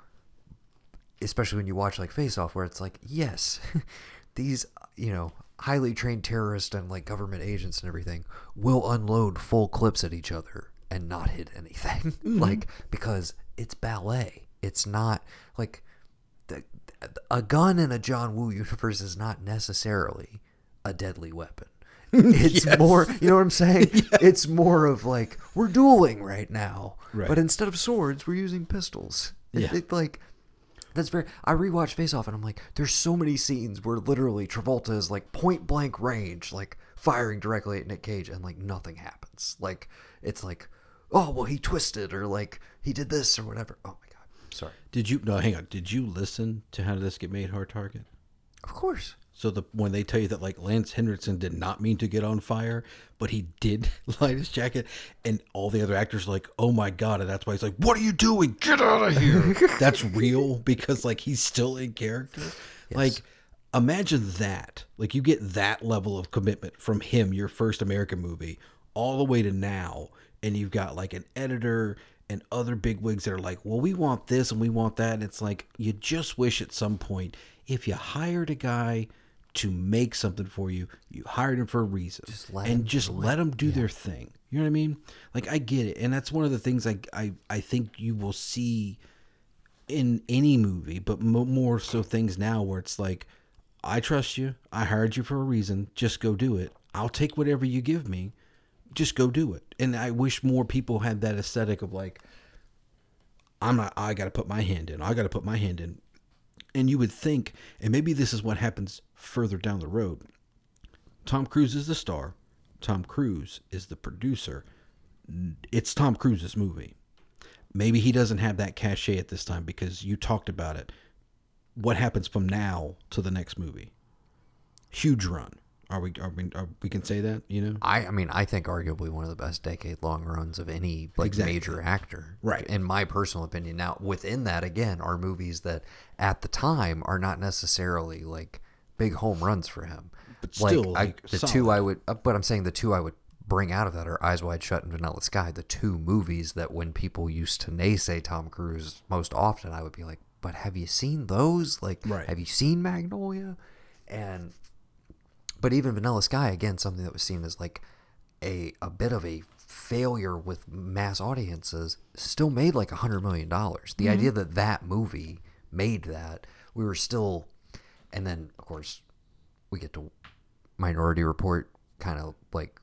Especially when you watch like Face Off, where it's like, yes, these, you know, highly trained terrorists and like government agents and everything will unload full clips at each other and not hit anything. Mm-hmm. like, because it's ballet. It's not like a gun in a John Woo universe is not necessarily a deadly weapon. It's more, you know what I'm saying? It's more of like we're dueling right now, Right. but instead of swords, we're using pistols. It- Yeah. it, like that's very. I rewatched Face Off and I'm like, there's so many scenes where literally Travolta is like point blank range, like firing directly at Nick Cage, and like nothing happens. Like it's like, oh well, he twisted or like he did this or whatever. Oh my god, sorry. Did you? No, hang on. Did you listen to How Did This Get Made? Hard Target. Of course. So the when they tell you that like Lance Henriksen did not mean to get on fire, but he did light his jacket, and all the other actors are like, "Oh my god!" and that's why he's like, "What are you doing? Get out of here!" that's real because like he's still in character. Like, imagine that. Like you get that level of commitment from him, your first American movie, all the way to now, and you've got like an editor and other big wigs that are like, well, we want this and we want that. And it's like, you just wish at some point, if you hired a guy to make something for you, you hired him for a reason. Just let and just do let them do their thing. You know what I mean? Like, I get it. And that's one of the things I, I, I think you will see in any movie, but mo- more so things now where it's like, I trust you. I hired you for a reason. Just go do it. I'll take whatever you give me. Just go do it. And I wish more people had that aesthetic of like, I'm not, I got to put my hand in. I got to put my hand in. And you would think, and maybe this is what happens further down the road. Tom Cruise is the star. Tom Cruise is the producer. It's Tom Cruise's movie. Maybe he doesn't have that cachet at this time because you talked about it. What happens from now to the next movie? Huge run. Are we? Are we? Are, we can say that. You know. I, I mean, I think arguably one of the best decade-long runs of any like Exactly. major actor, Right. In my personal opinion. Now, within that, again, are movies that at the time are not necessarily like big home runs for him. But like, still, I, like, the two. I would, uh, but I'm saying the two I would bring out of that are Eyes Wide Shut and Vanilla Sky, the two movies that when people used to naysay Tom Cruise most often, I would be like, but have you seen those? Like, Right. have you seen Magnolia? And but even Vanilla Sky, again, something that was seen as like a a bit of a failure with mass audiences, still made like a hundred million dollars. The mm-hmm. idea that that movie made that, we were still, and then of course, we get to Minority Report, kind of like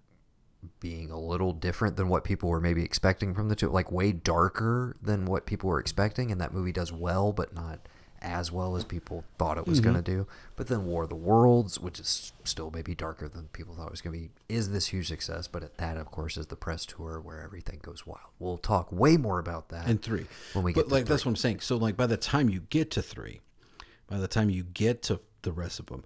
being a little different than what people were maybe expecting from the two, like way darker than what people were expecting, and that movie does well, but not as well as people thought it was mm-hmm. going to do. But then War of the Worlds, which is still maybe darker than people thought it was going to be, is this huge success. But that, of course, is the press tour where everything goes wild. We'll talk way more about that and three. when we but get to like that's what I'm saying. So like by the time you get to three, by the time you get to the rest of them,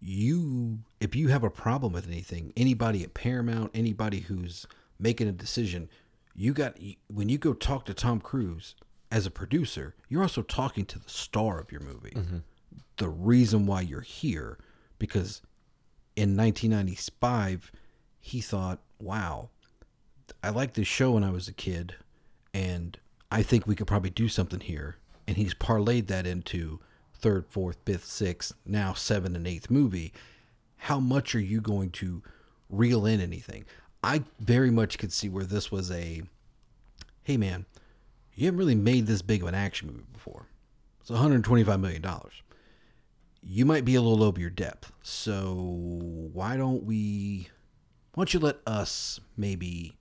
you if you have a problem with anything, anybody at Paramount, anybody who's making a decision, you got when you go talk to Tom Cruise as a producer, you're also talking to the star of your movie. The reason why you're here because in 1995 he thought, "Wow, I liked this show when I was a kid, and I think we could probably do something here. And he's parlayed that into third, fourth, fifth, sixth, now seventh and eighth movie. How much are you going to reel in anything? I very much could see where this was a, hey man, you haven't really made this big of an action movie before. It's 125 million dollars. You might be a little over your depth. So why don't we? Why don't you let us maybe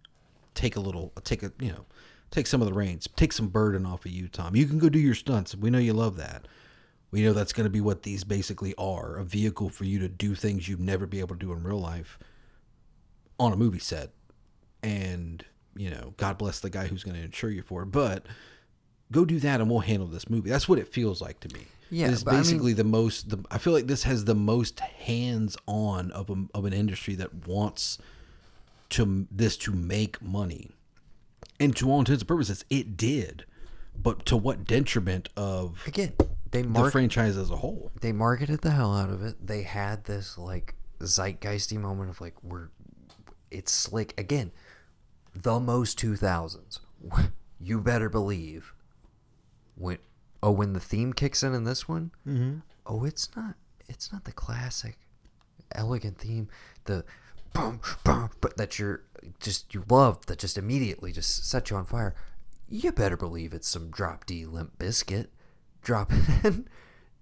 take a little, take a, you know, take some of the reins, take some burden off of you, Tom. You can go do your stunts. We know you love that. We know that's going to be what these basically are a vehicle for you to do things you'd never be able to do in real life on a movie set. And, you know, God bless the guy who's going to insure you for it. But go do that and we'll handle this movie. That's what it feels like to me. Yeah, it's but I mean- basically the most. The, I feel like this has the most hands-on of a, of an industry that wants to this to make money, and to all intents and purposes, it did. But to what detriment of Again, they the franchise as a whole? they marketed the hell out of it. They had this like zeitgeisty moment of like we're it's slick again. The most two thousands. You better believe when oh when the theme kicks in in this one. Mm-hmm. Oh, it's not it's not the classic elegant theme. The boom boom, but that you're just you love that just immediately just set you on fire. You better believe it's some drop D Limp Bizkit drop it in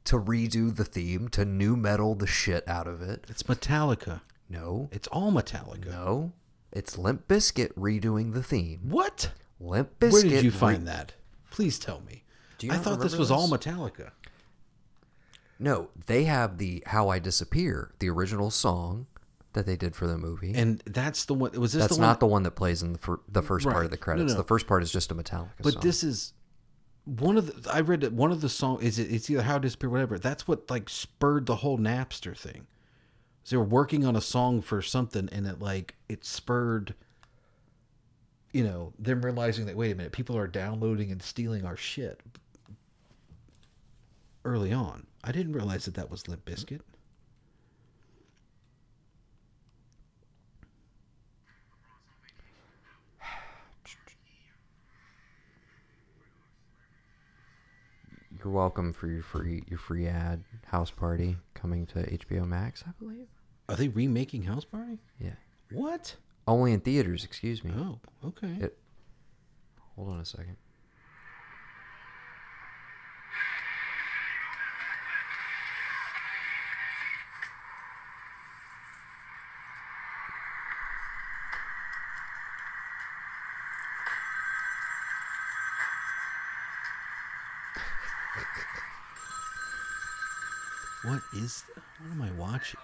to redo the theme to new metal the shit out of it. It's Metallica. No, It's all Metallica. no, it's Limp Bizkit redoing the theme. What? Limp Bizkit. Where did you re- find that? Please tell me. Do you I thought this was all? Metallica. No, they have the "How I Disappear," the original song that they did for the movie. And that's the one. Was this That's the one? not the one that plays in the fir- the first part of the credits. no. The first part is just a Metallica song. But song. this is one of the. I read that one of the song is it. It's either how to disappear, whatever. That's what like spurred the whole Napster thing. So they were working on a song for something, and it like it spurred. You know them realizing that wait a minute, people are downloading and stealing our shit. Early on, I didn't realize that that was Limp Bizkit. You're welcome for your free your free ad house party coming to HBO Max, I believe. Are they remaking House Party? Yeah. What? Only in theaters, excuse me. Oh, okay. It, hold on a second. What is? What am I watching?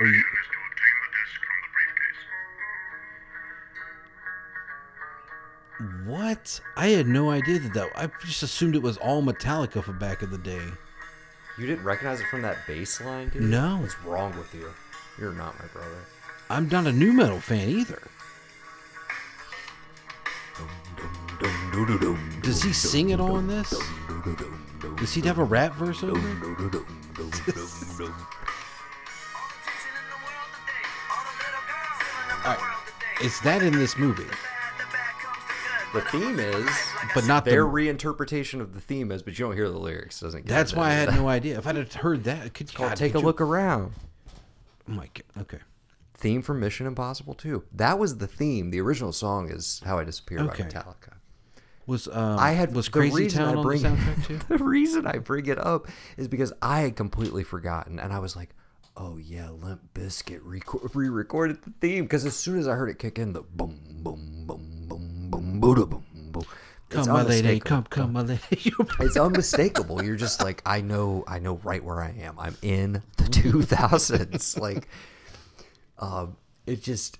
The briefcase. What? I had no idea that that. I just assumed it was all Metallica from back in the day. You didn't recognize it from that bass line, dude? No. What's wrong with you? You're not my brother. I'm not a new metal fan either. Does he sing it all in this? Does he have a rap verse over it? girls living in the Alright, world today. Is that in this movie? The bad, the bad comes the The good. theme is But not their the. reinterpretation of the theme is, but you don't hear the lyrics. Doesn't. Get That's why I had no idea. If I'd have heard that, could God, take a you- look around. Oh my God. Okay. Theme from Mission Impossible 2. That was the theme. The original song is "How I Disappear" Okay. by Metallica. Was um, I had was Crazy Town I on bring the soundtrack too? the reason I bring it up is because I had completely forgotten, and I was like, "Oh yeah, Limp reco- re-recorded the theme." Because as soon as I heard it kick in, the boom, boom, boom, boom, boom, boom, boom, boom. Come my lady, come come my lady. It's unmistakable. You're just like, I know, I know right where I am. I'm in the 2000s. like, um, it just,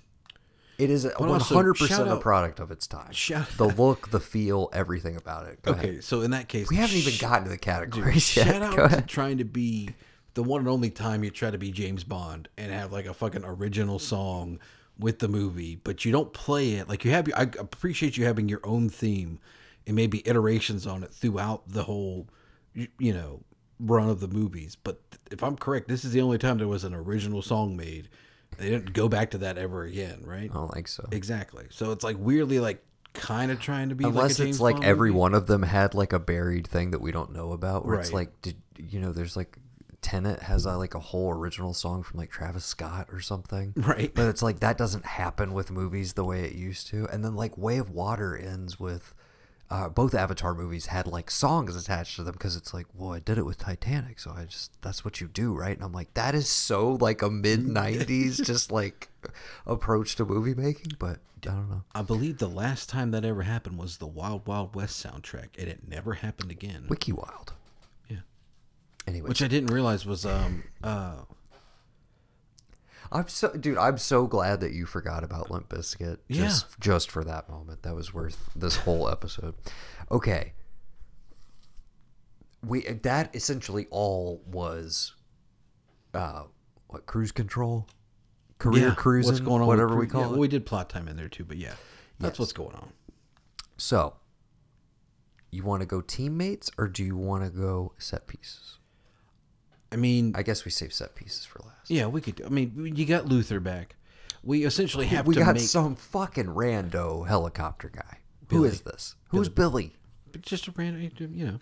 It is one hundred percent a product of its time. the look, the feel, everything about it. Go ahead. okay, so in that case, We haven't even sh- gotten to the categories Dude, yet. shout out to ahead. trying to be the one and only time you try to be James Bond and have like a fucking original song with the movie, but you don't play it like you have. I appreciate you having your own theme and maybe iterations on it throughout the whole, you know, run of the movies. But if I'm correct, this is the only time there was an original song made. They didn't go back to that ever again, right? I don't think so. Exactly. So it's like weirdly like kind of trying to be like Unless James it's like Bond every movie. one of them had like a buried thing that we don't know about. Where it's like, did you know? There's like Tenet has uh, like a whole original song from like Travis Scott or something. Right. But it's like that doesn't happen with movies the way it used to. And then like Way of Water ends with. Uh, both Avatar movies had like songs attached to them because it's like, well, I did it with Titanic, so I just that's what you do, right? And I'm like, that is so like a mid '90s just like approach to movie making, but I don't know. I believe the last time that ever happened was the Wild Wild West soundtrack, and it never happened again. Wiki Wild. Yeah. Anyway, Which I didn't realize was um uh I'm so dude. I'm so glad that you forgot about Limp Bizkit. Just just for that moment, that was worth this whole episode. Okay, we that essentially all was, uh, what cruise control, career yeah, cruising, what's going on? with whatever we call yeah, it. well, we did plot time in there too, but yeah, that's Yes. what's going on. So, you want to go teammates or do you want to go set pieces? I mean, I guess we save set pieces for last. yeah, we could. I mean, you got Luther back. We essentially have we to got make some fucking rando helicopter guy. Who Billy. is this? Who's Billy? just a random, you know,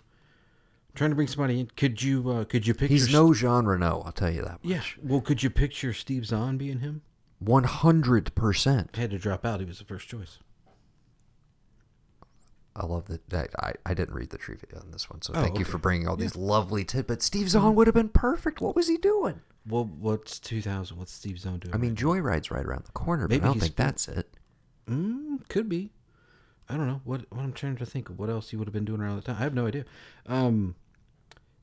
trying to bring somebody in. Could you uh could you picture? He's no Jean Reno, I'll tell you that. Much. yeah. Well, could you picture Steve Zahn being him? One hundred percent. Had to drop out. He was the first choice. I love that. that I, I didn't read the trivia on this one, so Oh, thank you for bringing all these lovely tidbits. Steve Zahn would have been perfect. What was he doing? Well, what's 2000? What's Steve Zahn doing? I mean, right Joyride's right around the corner, but Maybe I don't think still- that's it. Mm, could be. I don't know what. What I'm trying to think of. What else he would have been doing around the time? I have no idea. Um,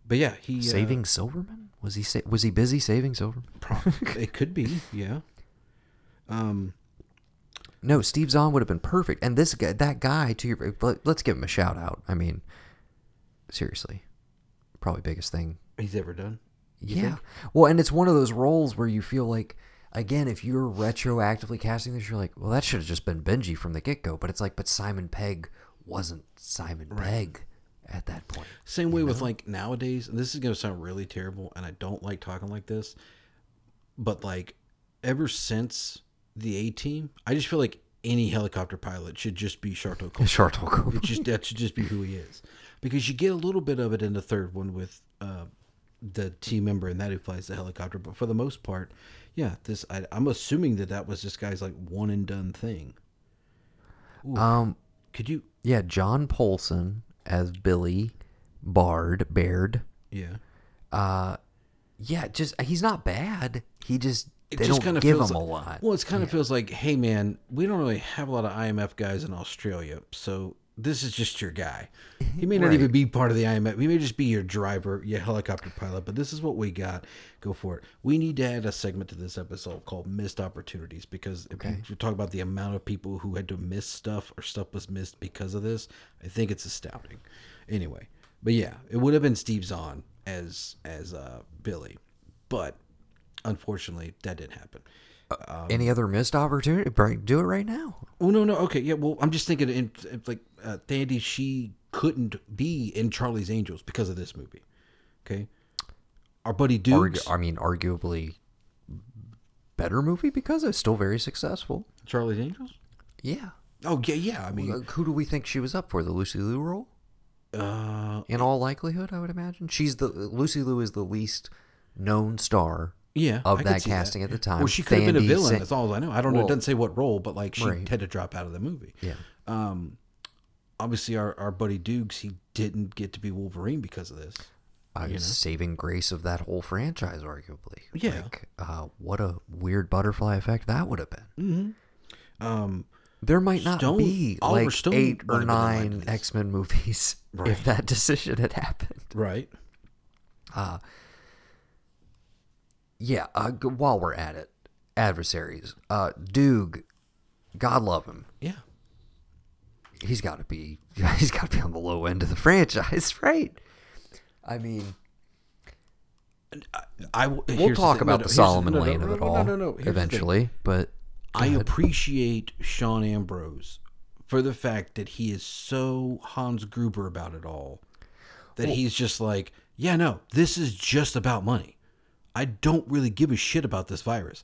but yeah, he uh, Saving Silverman? Was he sa- was he busy saving Silverman? it could be. Yeah. Um. No, Steve Zahn would have been perfect. And this guy, that guy, to your, let, let's give him a shout out. I mean, seriously, probably biggest thing He's ever done. Yeah. think? Well, and it's one of those roles where you feel like, again, if you're retroactively casting this, you're like, well, that should have just been Benji from the get go. But it's like, but Simon Pegg wasn't Simon Pegg at that point. Same way with like nowadays, and this is gonna sound really terrible, and I don't like talking like this, but like ever since the A team, I just feel like any helicopter pilot should just be Sharlto Cole. Sharlto Cole. It just that should just be who he is, because you get a little bit of it in the third one with uh, the team member and that who flies the helicopter, but for the most part, yeah, this I, I'm assuming that that was this guy's like one and done thing. Um, Could you? yeah, John Polson as Billy Bard Baird. Yeah. Uh, yeah, just he's not bad. He just it they just kind of give feels him like, a lot. Well, it kind of feels like, hey man, we don't really have a lot of IMF guys in Australia, so this is just your guy. He may not Right. even be part of the IMF. He may just be your driver, your helicopter pilot. But this is what we got. Go for it. We need to add a segment to this episode called "Missed Opportunities" because if you- you talk about the amount of people who had to miss stuff or stuff was missed because of this, I think it's astounding. Anyway, but yeah, it would have been Steve Zahn as as uh, Billy, but unfortunately, that didn't happen. Any other missed opportunity? Do it right now. Oh no, no, okay, yeah. Well, I'm just thinking, in, in, like uh, Thandie, she couldn't be in Charlie's Angels because of this movie. Okay, our buddy Argu- I mean, arguably better movie because it's still very successful. Charlie's Angels. Yeah. Oh yeah, yeah. I mean, who do we think she was up for? The Lucy Liu role? uh, In all likelihood, I would imagine. She's the Lucy Liu is the least known star yeah, of I that casting at the time. Well, she could have been a villain. That's all I know. I don't know. It doesn't say what role, but like she Right. had to drop out of the movie. Yeah. Um, obviously, our our buddy Dukes, he didn't get to be Wolverine because of this. uh, saving grace of that whole franchise, arguably. Yeah. Like, uh, what a weird butterfly effect that would have been. Um, There might not Stone- be Oliver like Stone eight or have been in line nine. X Men movies if that decision had happened. right. Yeah. Uh, while we're at it, adversaries. Uh, God love him. Yeah. He's got to be. He's got to be on the low end of the franchise, right? I mean, I w- we'll here's the talk about no, the Solomon no, Lane no, of it all eventually, but I appreciate Sean Ambrose for the fact that he is so Hans Gruber about it all. That he's just like, yeah, no, this is just about money. I don't really give a shit about this virus.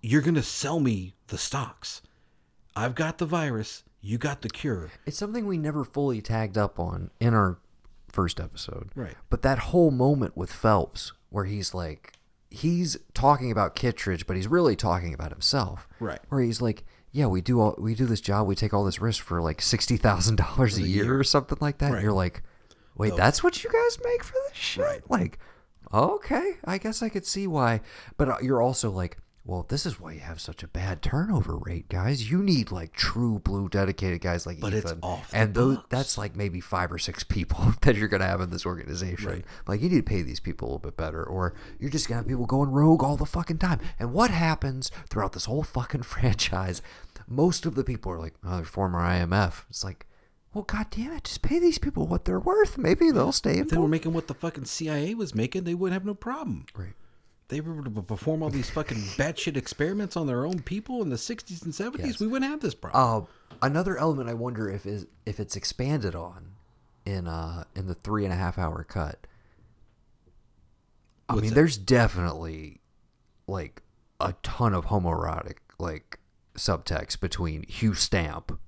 You're going to sell me the stocks. I've got the virus. You got the cure. It's something we never fully tagged up on in our first episode. Right. But that whole moment with Phelps where he's like he's talking about Kittredge, but he's really talking about himself. Right. Where he's like, Yeah, we do all we do this job, we take all this risk for like sixty thousand dollars a year, or something like that. And you're like, Wait, that's what you guys make for this shit? Like, okay, I guess I could see why. But uh, you're also like, well, this is why you have such a bad turnover rate, guys. You need like true blue dedicated guys like But it's Ethan. off the and those that's like maybe five or six people that you're gonna have in this organization. Right. Like you need to pay these people a little bit better, or you're just gonna have people going rogue all the fucking time. And what happens throughout this whole fucking franchise? Most of the people are like, "Oh, they're former IMF." It's like, well, god damn it, just pay these people what they're worth. Maybe they'll stay. If they were making what the fucking CIA was making, they wouldn't have no problem. right. They were able to perform all these fucking batshit experiments on their own people in the 60s and 70s. Yes. We wouldn't have this problem. Uh, another element I wonder if is if it's expanded on in uh in the three and a half hour cut. I What's mean, that? there's definitely like a ton of homoerotic like subtext between Hugh Stamp,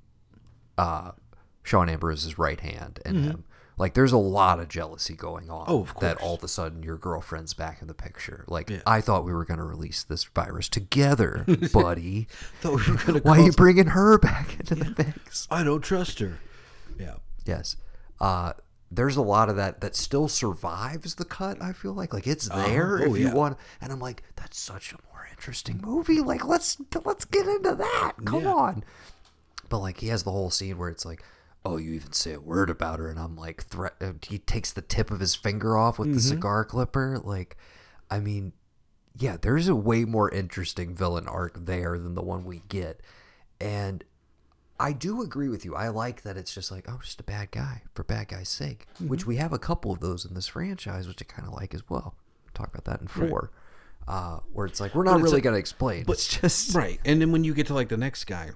uh, Sean Ambrose's right hand, and him. Like, there's a lot of jealousy going on. Mm-hmm. Oh, of course. That all of a sudden your girlfriend's back in the picture. Like, Yeah. I thought we were going to release this virus together, buddy. Thought we were gonna Why are you bringing her back into the mix? I don't trust her. Yeah. Yes. Uh, there's a lot of that that still survives the cut. I feel like like it's there Oh, if you yeah. want. And I'm like, that's such a more interesting movie. Like let's let's get into that. Come Yeah. on. But like he has the whole scene where it's like, oh, you even say a word about her, and I'm like, threat. uh, He takes the tip of his finger off with the Mm-hmm. cigar clipper. Like, I mean, yeah, there's a way more interesting villain arc there than the one we get, and I do agree with you. I like that it's just like, oh, just a bad guy for bad guy's sake, which we have a couple of those in this franchise, which I kind of like as well. Talk about that in four, uh, where it's like we're not really to explain. it's just Right. And then when you get to like the next guy,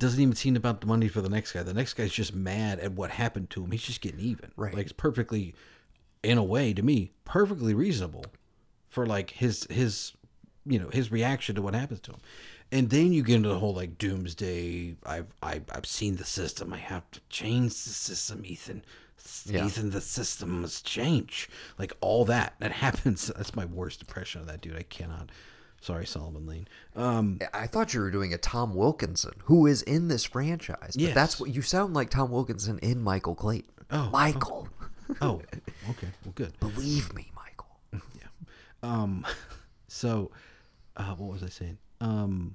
doesn't even seem about the money for the next guy. The next guy's just mad at what happened to him. He's just getting even. Right. Like it's perfectly, in a way, to me, perfectly reasonable for like his his, you know, his reaction to what happens to him. And then you get into the whole like doomsday. I've I, I've seen the system. I have to change the system, Ethan. Yeah. Ethan, the system must change. Like all that that happens. That's my worst impression of that dude. I cannot. Sorry, Solomon Lane. Um, I thought you were doing a Tom Wilkinson, who is in this franchise. But Yes. that's what you sound like Tom Wilkinson in Michael Clayton. Oh, Michael. oh, okay. Well, good. Believe me, Michael. yeah. Um, so, uh, what was I saying? Um,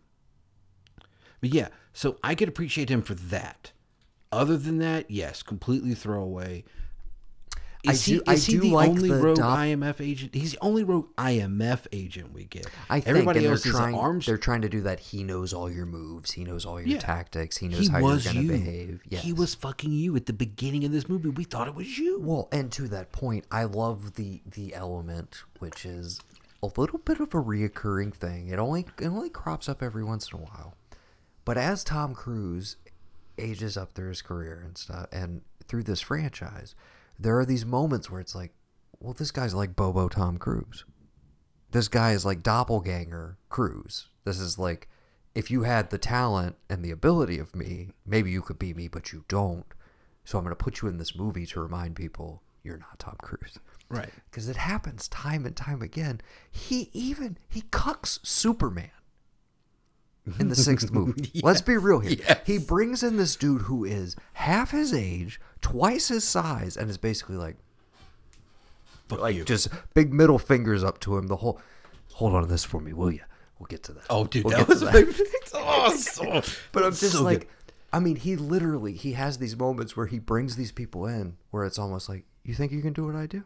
but yeah, so I could appreciate him for that. Other than that, yes, completely throwaway. I Is do- he, I is he do the like only the rogue doc- IMF agent? He's the only rogue IMF agent we get. I think Everybody else they're is trying, arms. They're trying to do that. He knows all your moves. He knows all your Yeah. tactics. He knows he how you're going you. to behave. Yes. He was fucking you at the beginning of this movie. We thought it was you. Well, and to that point, I love the the element which is a little bit of a reoccurring thing. It only it only crops up every once in a while. But as Tom Cruise ages up through his career and stuff and through this franchise, there are these moments where it's like, well, this guy's like Bobo Tom Cruise. This guy is like doppelganger Cruise. This is like if you had the talent and the ability of me, maybe you could be me, but you don't. So I'm going to put you in this movie to remind people you're not Tom Cruise. Right. Because it happens time and time again. He even he cucks Superman in the sixth movie. Let's be real here. Yes. He brings in this dude who is half his age, twice his size, and is basically like Fuck like you. just big middle fingers up to him. The whole hold on to this for me, will you? We'll get to that. Oh, dude, We'll that was that. my oh, But I'm just so like, good. I mean, he literally he has these moments where he brings these people in where it's almost like, you think you can do what I do?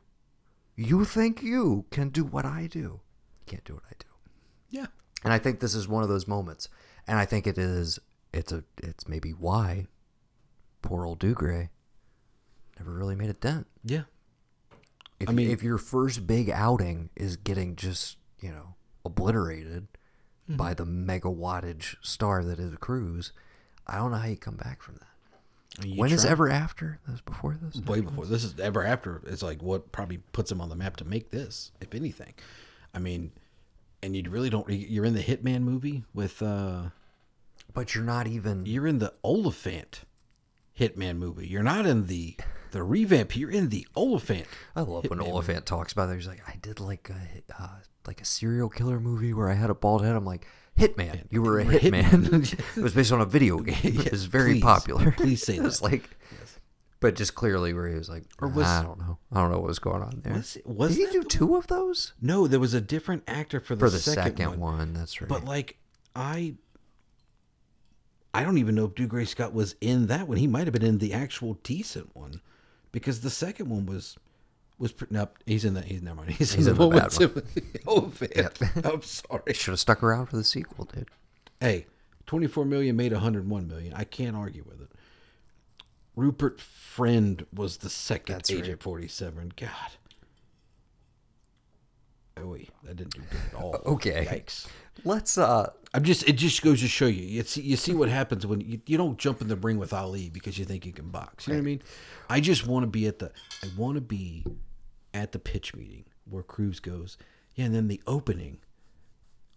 You think you can do what I do? You can't do what I do. And I think this is one of those moments. And I think it is. It's a. It's maybe why poor old Dougray never really made a dent. Yeah. If, I mean- if your first big outing is getting just you know obliterated Mm-hmm. by the mega wattage star that is Cruise, I don't know how you come back from that. You When is try- ever after? That was before this. way before this is ever after it's like what probably puts him on the map to make this if anything i mean and you really don't you're in the hitman movie with uh But you're not even. you're in the Olyphant hitman movie you're not in the the revamp you're in the Olyphant I love when Hitman Olyphant talks about it. He's like, I did like a uh, like a serial killer movie where I had a bald head. I'm like, Hitman. You were a You were a hitman. hitman. it was based on a video game. it was very please. popular. Please say it was like, but just clearly where he was like, Or was- I don't know. I don't know what was going on there. Was was did he do two of those no there was a different actor for the, for the second, second, one. one. That's right. but like i i don't even know if Dougray scott was in that one he might have been in the actual decent one because the second one was was no, he's in that he's never mind he's, He's in in the bad one. Timothy Olyphant. i'm sorry should have stuck around for the sequel, dude. hey 24 million made 101 million i can't argue with it rupert friend was the second That's agent right. 47 god oh wait, that didn't do good at all Okay. yikes Let's uh I'm just it just goes to show you. You see, you see what happens when you, you don't jump in the ring with Ali because you think you can box. You know what I mean? I just want to be at the I want to be at the pitch meeting where Cruise goes. Yeah, and then the opening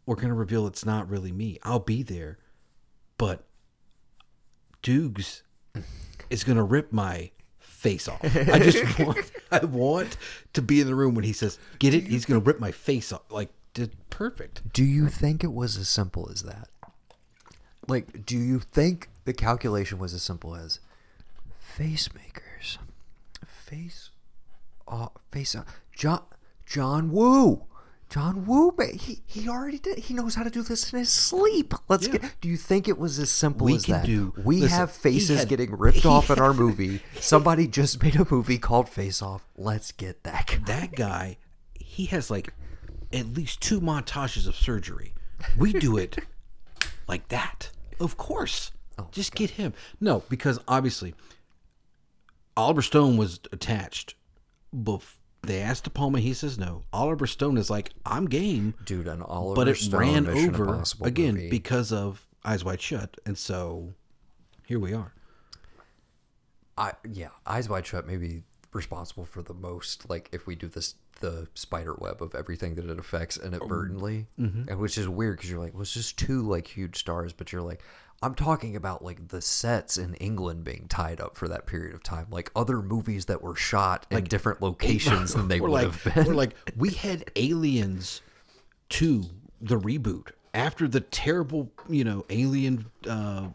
we're going to reveal it's not really me. I'll be there. But Dukes is going to rip my face off. I just want I want to be in the room when he says, "Get it?" He's going to rip my face off. Like, did perfect. Do you think it was as simple as that? Like, do you think the calculation was as simple as face makers, face, uh, face, uh, John, John Woo, John Woo, he he already did. He knows how to do this in his sleep. Let's Yeah. get. Do you think it was as simple We as can that? do- we listen, have faces had- getting ripped off in our movie. Somebody just made a movie called Face Off. Let's get that. guy. that guy, he has like at least two montages of surgery. We do it like that. Of course. Oh just get him. No, because obviously Oliver Stone was attached. Bef- they asked De Palma, he says no. Oliver Stone is like, I'm game. Dude, an Oliver but it Stone ran Mission over again movie. because of Eyes Wide Shut. And so here we are. I yeah, Eyes Wide Shut may be responsible for the most. Like if we do this, the spider web of everything that it affects inadvertently, oh, mm-hmm. and which is weird because you're like, well, it's just two like huge stars, but you're like, I'm talking about like the sets in England being tied up for that period of time, like other movies that were shot in different locations than they we're would like, have been. We're like, we had Aliens 2, the reboot, after the terrible, you know, Alien. Uh,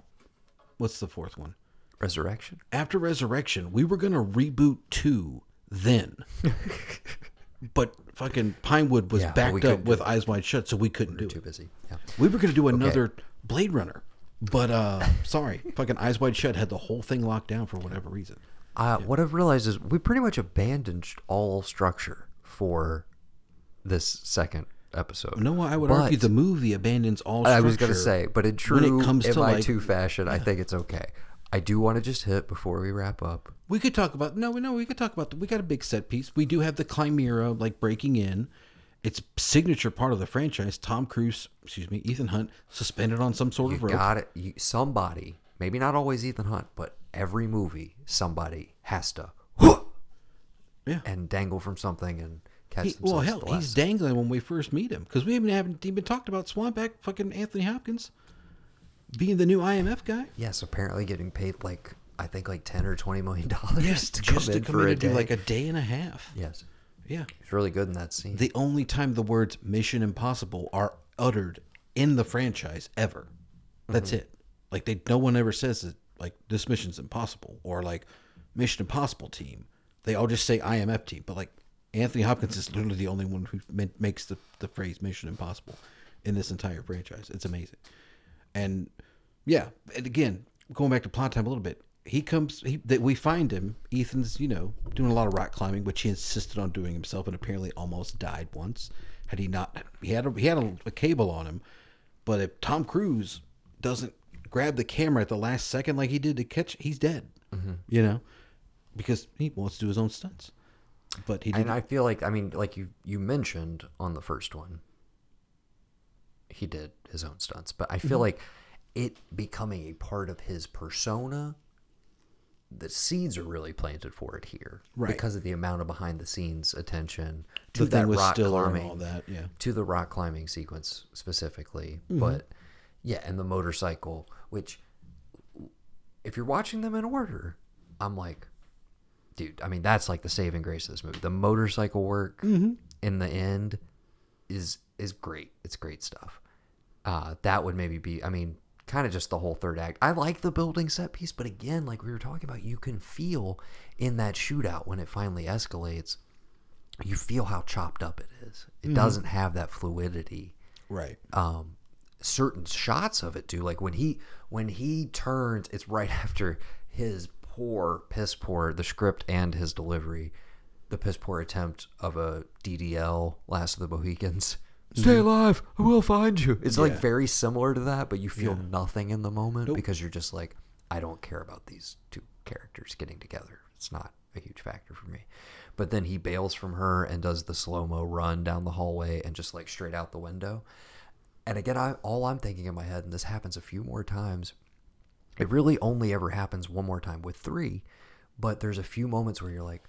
what's the fourth one? Resurrection. After Resurrection, we were gonna reboot two then, but fucking Pinewood was Yeah, backed up with Eyes Wide Shut, so we couldn't do Too it. busy. Yeah. We were gonna do another Blade Runner, but uh, sorry, fucking Eyes Wide Shut had the whole thing locked down for whatever reason. Uh, What I've realized is we pretty much abandoned all structure for this second episode. No, I would But- argue the movie abandons all. I was gonna say, but in when true it comes to like MI2 fashion, I think it's okay. I do want to just hit before we wrap up. We could talk about no, no. We could talk about the, we got a big set piece. We do have the Chimera like breaking in. It's signature part of the franchise. Tom Cruise, excuse me, Ethan Hunt suspended on some sort You of rope. got it. You, somebody, maybe not always Ethan Hunt, but every movie, somebody has to Yeah. and dangle from something and catch He, themselves. well, hell, he's dangling when we first meet him because we haven't, haven't even talked about Swanbeck, fucking Anthony Hopkins, being the new IMF guy. yes, apparently getting paid like I think like ten or twenty million dollars to just come to in come for in a and day. do like a day and a half. yes, Yeah. he's really good in that scene. The only time the words Mission Impossible are uttered in the franchise ever. That's mm-hmm. it. Like they no one ever says it like this mission's impossible or like Mission Impossible team. They all just say IMF team, but like Anthony Hopkins is literally the only one who makes the, the phrase Mission Impossible in this entire franchise. It's amazing. And yeah, and again, going back to plot time a little bit, he comes. He that we find him. Ethan's, you know, doing a lot of rock climbing, which he insisted on doing himself, and apparently almost died once. Had he not, he had a, he had a, a cable on him, but if Tom Cruise doesn't grab the camera at the last second like he did to catch, he's dead. You know, because he wants to do his own stunts. But he didn't. and I feel like I mean, like you you mentioned on the first one, he did his own stunts, but I feel Mm-hmm. like it becoming a part of his persona. The seeds are really planted for it here, Right. Because of the amount of behind the scenes attention to the that rock climbing, all that, yeah. to the rock climbing sequence specifically. Mm-hmm. But yeah, and the motorcycle, which if you're watching them in order, I'm like, dude, I mean, that's like the saving grace of this movie. The motorcycle work Mm-hmm. in the end is is great. It's great stuff. Uh, that would maybe be, I mean, kind of just the whole third act. I like the building set piece, but again, like we were talking about, you can feel in that shootout when it finally escalates, you feel how chopped up it is. It Mm-hmm. doesn't have that fluidity right. um certain shots of it do like when he when he turns it's right after his poor piss poor the script and his delivery the piss poor attempt of a ddl last of the mohicans stay alive i will find you. It's like Yeah. very similar to that but you feel nothing in the moment because you're just like i don't care about these two characters getting together. It's not a huge factor for me. But then he bails from her and does the slow-mo run down the hallway and just like straight out the window. And again, I, all I'm thinking in my head, and this happens a few more times, it really only ever happens one more time with three, but there's a few moments where you're like,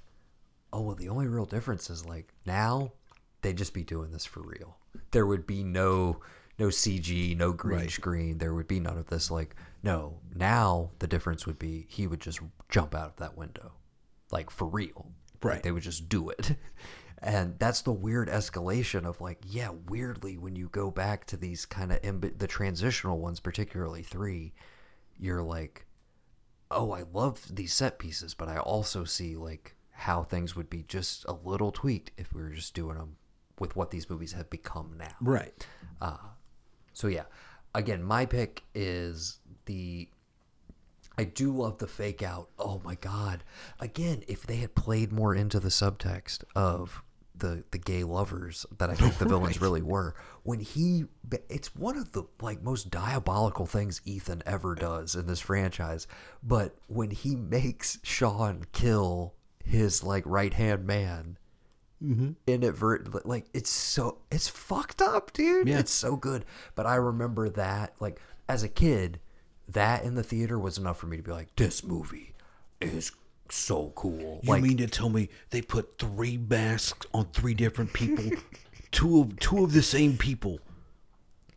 oh, well, the only real difference is like now they'd just be doing this for real. There would be no no CG, no green Right. screen. There would be none of this. Like, no, now the difference would be he would just jump out of that window, like for real. Like, Right. they would just do it. And that's the weird escalation of like, yeah, weirdly, when you go back to these kind of the transitional ones, particularly three, you're like, oh, I love these set pieces, but I also see like how things would be just a little tweaked if we were just doing them with what these movies have become now. Right. Uh, So yeah, again, my pick is the. I do love the fake out. Oh my god! Again, if they had played more into the subtext of the the gay lovers that I think the villains really were, when he, it's one of the like most diabolical things Ethan ever does in this franchise. But when he makes Sean kill his like right hand man, Mm-hmm. inadvertent like it's so it's fucked up dude Yeah. it's so good but i remember that like as a kid that in the theater was enough for me to be like, this movie is so cool. You like, mean to tell me they put three masks on three different people? two of two of the same people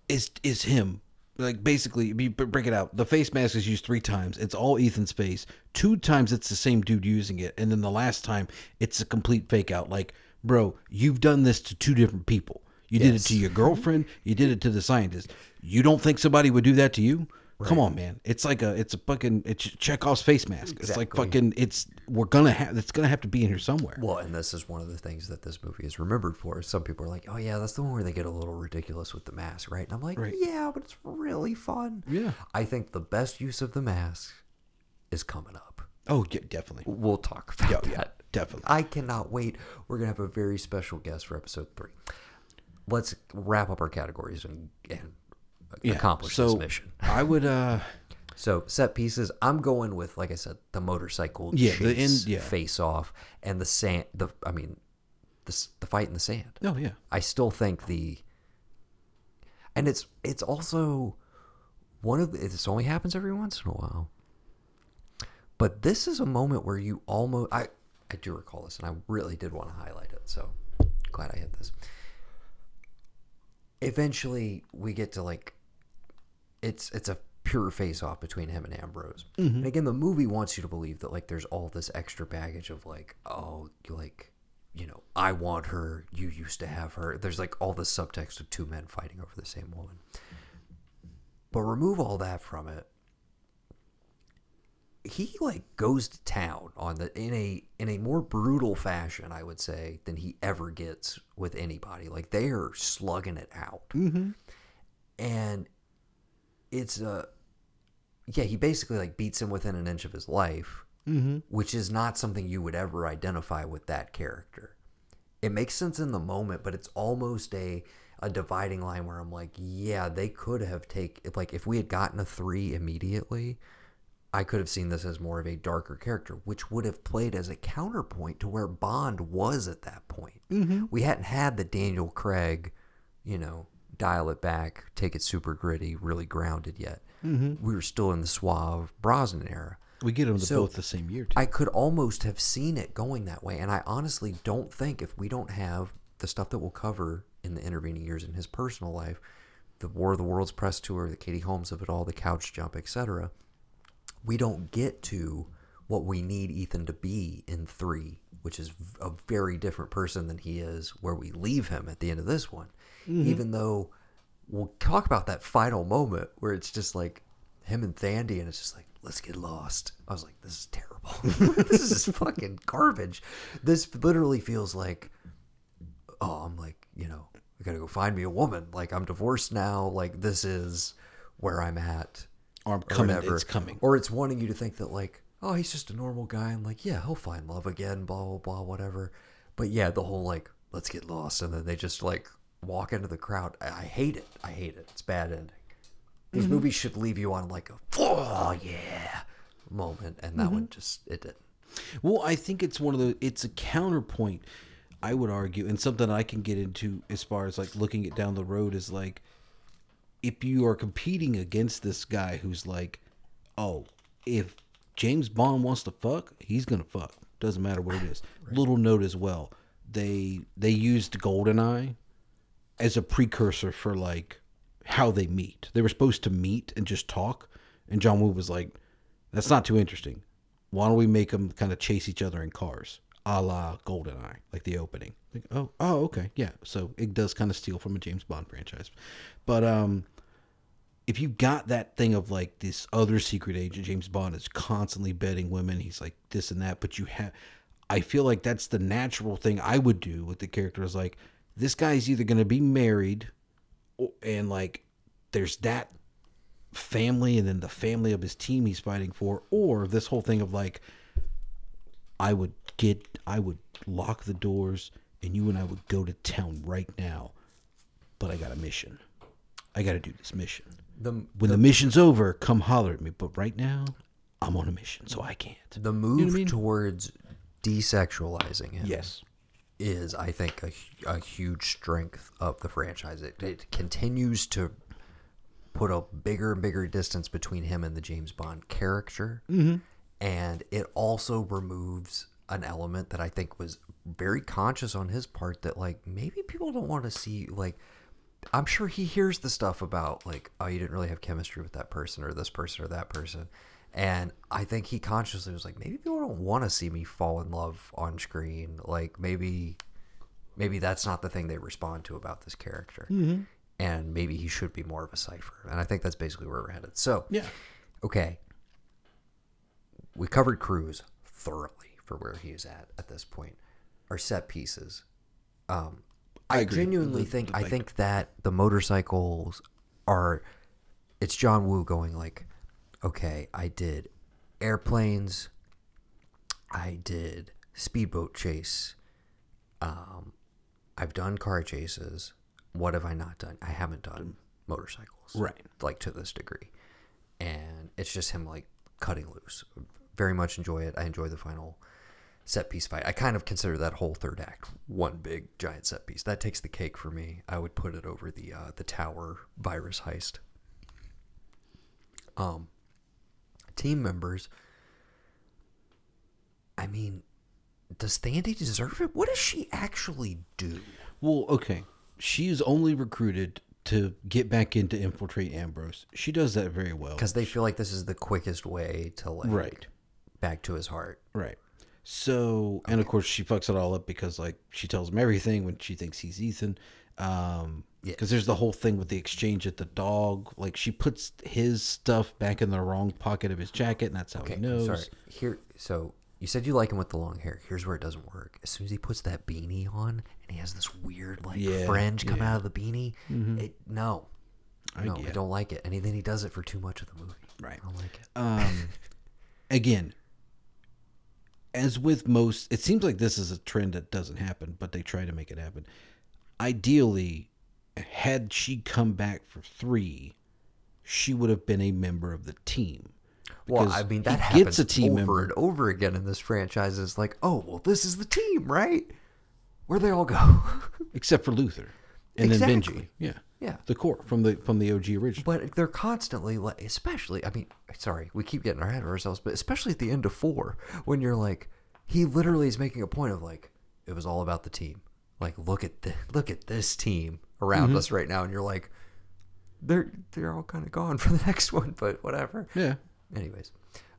is is him. Like basically, you break it out. The face mask is used three times. It's all Ethan's face. Two times it's the same dude using it, and then the last time it's a complete fake out. Like, bro, you've done this to two different people. You did it to your girlfriend. You did it to the scientist. You don't think somebody would do that to you? Come on, man. It's like a, it's a fucking, it's Chekhov's face mask. It's like fucking, it's, we're gonna have, it's gonna have to be in here somewhere. Well, and this is one of the things that this movie is remembered for. Some people are like, "Oh yeah, that's the one where they get a little ridiculous with the mask, right?" And I'm like, Right. "Yeah, but it's really fun." Yeah. I think the best use of the mask is coming up. Oh, yeah, definitely. We'll talk about Yeah, yeah, that. definitely. I cannot wait. We're gonna have a very special guest for episode three. Let's wrap up our categories and, and accomplish so this mission. I would, uh, So set pieces. I'm going with, like I said, the motorcycle Yeah, chase, the end- yeah. face off, and the sand. The I mean, the the fight in the sand. oh yeah, I still think the, and it's it's also one of the, this only happens every once in a while. But this is a moment where you almost I I do recall this, and I really did want to highlight it. So glad I hit this. Eventually, we get to like it's it's a pure face off between him and Ambrose. Mm-hmm. And again, the movie wants you to believe that like there's all this extra baggage of like, oh, you like, you know, I want her, you used to have her. There's like all this subtext of two men fighting over the same woman. But remove all that from it. He like goes to town on the in a in a more brutal fashion, I would say, than he ever gets with anybody. Like they are slugging it out, mm-hmm. and it's a yeah. He basically like beats him within an inch of his life, mm-hmm. which is not something you would ever identify with that character. It makes sense in the moment, but it's almost a a dividing line where I'm like, yeah, they could have taken like if we had gotten a three immediately, I could have seen this as more of a darker character, which would have played as a counterpoint to where Bond was at that point. Mm-hmm. We hadn't had the Daniel Craig, you know, dial it back, take it super gritty, really grounded yet. Mm-hmm. We were still in the suave Brosnan era. we get them So, both the same year. Too. I could almost have seen it going that way. And I honestly don't think if we don't have the stuff that we'll cover in the intervening years in his personal life, the War of the Worlds press tour, the Katie Holmes of it all, the couch jump, etc., we don't get to what we need Ethan to be in three, which is a very different person than he is where we leave him at the end of this one. Mm-hmm. Even though we'll talk about that final moment where it's just like him and Thandie, and it's just like, let's get lost. I was like, this is terrible. this is fucking garbage. This literally feels like, oh, I'm like, you know, I gotta go find me a woman. Like, I'm divorced now. Like, this is where I'm at. Or I'm coming. whatever. It's coming. Or it's wanting you to think that, like, oh, he's just a normal guy. I'm like, yeah, he'll find love again, blah, blah, blah, whatever. But yeah, the whole, like, let's get lost. And then they just, like, walk into the crowd. I, I hate it. I hate it. It's a bad ending. These mm-hmm. movies should leave you on, like, a, oh, yeah moment. And that mm-hmm. one just, it didn't. Well, I think it's one of the. It's a counterpoint. I would argue, and something I can get into as far as like looking it down the road is like, if you are competing against this guy who's like, oh, if James Bond wants to fuck, he's gonna fuck. Doesn't matter what it is. Little note as well. They they used Goldeneye as a precursor for like how they meet. They were supposed to meet and just talk, and John Woo was like, "That's not too interesting. Why don't we make them kind of chase each other in cars, a la Goldeneye, like the opening?" Like, oh, oh, okay, yeah. So it does kind of steal from a James Bond franchise, but um, if you got that thing of like this other secret agent, James Bond is constantly betting women. He's like this and that, but you have. I feel like that's the natural thing I would do with the character. Is like this guy's either going to be married, and like there's that family, and then the family of his team he's fighting for, or this whole thing of like I would get, I would lock the doors, and you and I would go to town right now, but I got a mission. I got to do this mission. The, When the mission's over, come holler at me. But right now, I'm on a mission, so I can't. the move what I mean? towards desexualizing him Yes. is, I think, a, a huge strength of the franchise. It, it continues to put a bigger and bigger distance between him and the James Bond character. Mm-hmm. And it also removes an element that I think was very conscious on his part that, like, maybe people don't want to see, like, I'm sure he hears the stuff about, like, oh, you didn't really have chemistry with that person or this person or that person. And I think he consciously was like, maybe people don't want to see me fall in love on screen. Like, maybe maybe that's not the thing they respond to about this character. And maybe he should be more of a cipher. And I think that's basically where we're headed. So, Yeah. okay. We covered Cruise thoroughly for where he is at at this point. Our set pieces. Um, I, agree. genuinely The- think the I think that the motorcycles are. It's John Woo going like, okay, I did airplanes. I did speedboat chase. Um, I've done car chases. What have I not done? I haven't done motorcycles. Right. Like to this degree. And it's just him like cutting loose. Very much enjoy it. I enjoy the final set piece fight. I kind of consider that whole third act one big giant set piece. That takes the cake for me. I would put it over the uh, the tower virus heist. Um team members I mean, does Thandie deserve it? What does she actually do? Well, okay. she is only recruited to get back in to infiltrate Ambrose. She does that very well. Because they feel like this is the quickest way to like Right. back to his heart. Right. So, and of course, she fucks it all up because, like, she tells him everything when she thinks he's Ethan. Um, Yeah. because there's the whole thing with the exchange at the dog. Like, she puts his stuff back in the wrong pocket of his jacket, and that's how Okay, he knows. sorry. Here, so you said you like him with the long hair. Here's where it doesn't work. As soon as he puts that beanie on and he has this weird like Yeah, fringe come yeah. out of the beanie, it no, I no, I don't like it. And then he does it for too much of the movie. Right. I don't like it. Um, again, as with most, it seems like this is a trend that doesn't happen, but they try to make it happen. Ideally, had she come back for three, she would have been a member of the team. Well, I mean that happens gets a team over member. and over again in this franchise. It's like, oh well, this is the team, right? Where they all go. except for Luther, and then Benji. Yeah, Yeah. the core from the from the OG original. But they're constantly like, especially. I mean, sorry, we keep getting ahead of ourselves, but especially at the end of four, when you're like, he literally is making a point of like, it was all about the team. Like, look at the look at this team around Mm-hmm. us right now, and you're like, they're they're all kind of gone for the next one, but whatever. yeah. Anyways,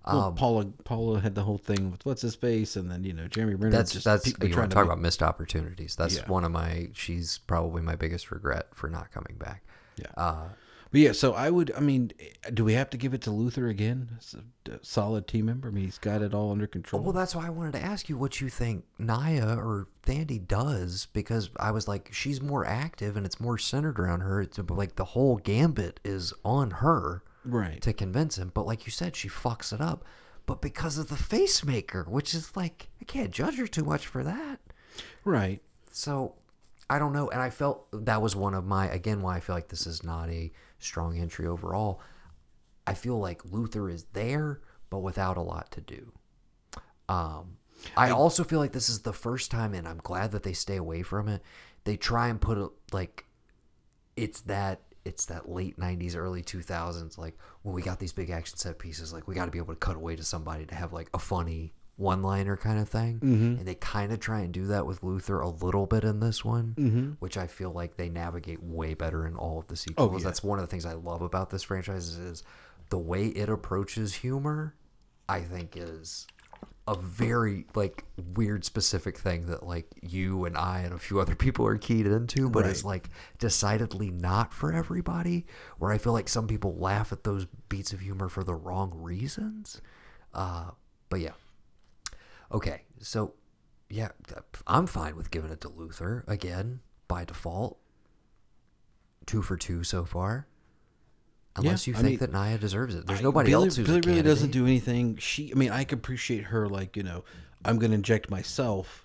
Well, um, Paula Paula had the whole thing with what's his face, and then you know Jeremy Renner. that's just that's you want to talk make- about missed opportunities. That's Yeah. one of my. She's probably my biggest regret for not coming back. Yeah. Uh, But yeah, so I would. I mean, do we have to give it to Luther again? As a solid team member. I mean, he's got it all under control. Well, that's why I wanted to ask you what you think Nyah or Thandie does because I was like, she's more active and it's more centered around her. It's like the whole gambit is on her right. to convince him. But like you said, she fucks it up. But because of the face maker, which is like, I can't judge her too much for that. right. So I don't know. And I felt that was one of my, again, why I feel like this is not a strong entry overall. I feel like Luther is there, but without a lot to do. Um, I, also feel like this is the first time, and I'm glad that they stay away from it. They try and put it like it's that it's that late 90s early 2000s like when we got these big action set pieces like we got to be able to cut away to somebody to have like a funny one liner kind of thing mm-hmm. and they kind of try and do that with luther a little bit in this one mm-hmm. which i feel like they navigate way better in all of the sequels. Oh, yeah. that's one of the things i love about this franchise is the way it approaches humor i think is a very like weird specific thing that like you and I and a few other people are keyed into, but it's Right. like decidedly not for everybody. Where I feel like some people laugh at those beats of humor for the wrong reasons. Uh, but yeah, okay, so yeah, I'm fine with giving it to Luther again by default. Two for two so far. Unless Yeah, you I think mean, that Nyah deserves it. There's I- nobody Billy, else who's Billy really doesn't do anything. She. I mean, I could appreciate her. Like you know, I'm going to inject myself.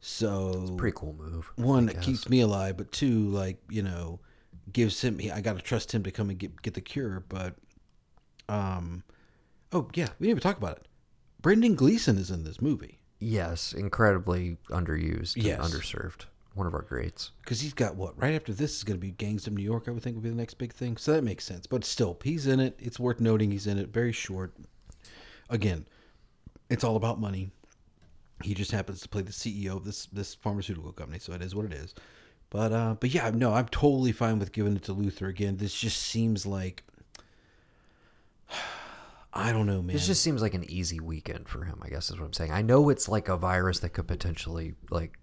So Pretty cool move. one that keeps me alive, but two, like you know, gives him. I got to trust him to come and get get the cure. But, um, oh yeah, we didn't even talk about it. Brendan Gleeson is in this movie. Yes, incredibly underused Yes. and underserved. One of our greats. because he's got what right after this is going to be Gangs of New York. I would think would be the next big thing. So that makes sense. But still, he's in it. It's worth noting he's in it. Very short. Again, it's all about money. He just happens to play the CEO of this this pharmaceutical company, so it is what it is. But uh, but yeah, no, I'm totally fine with giving it to Luther again. This just seems like I don't know, man. This just seems like an easy weekend for him. I guess is what I'm saying. I know it's like a virus that could potentially like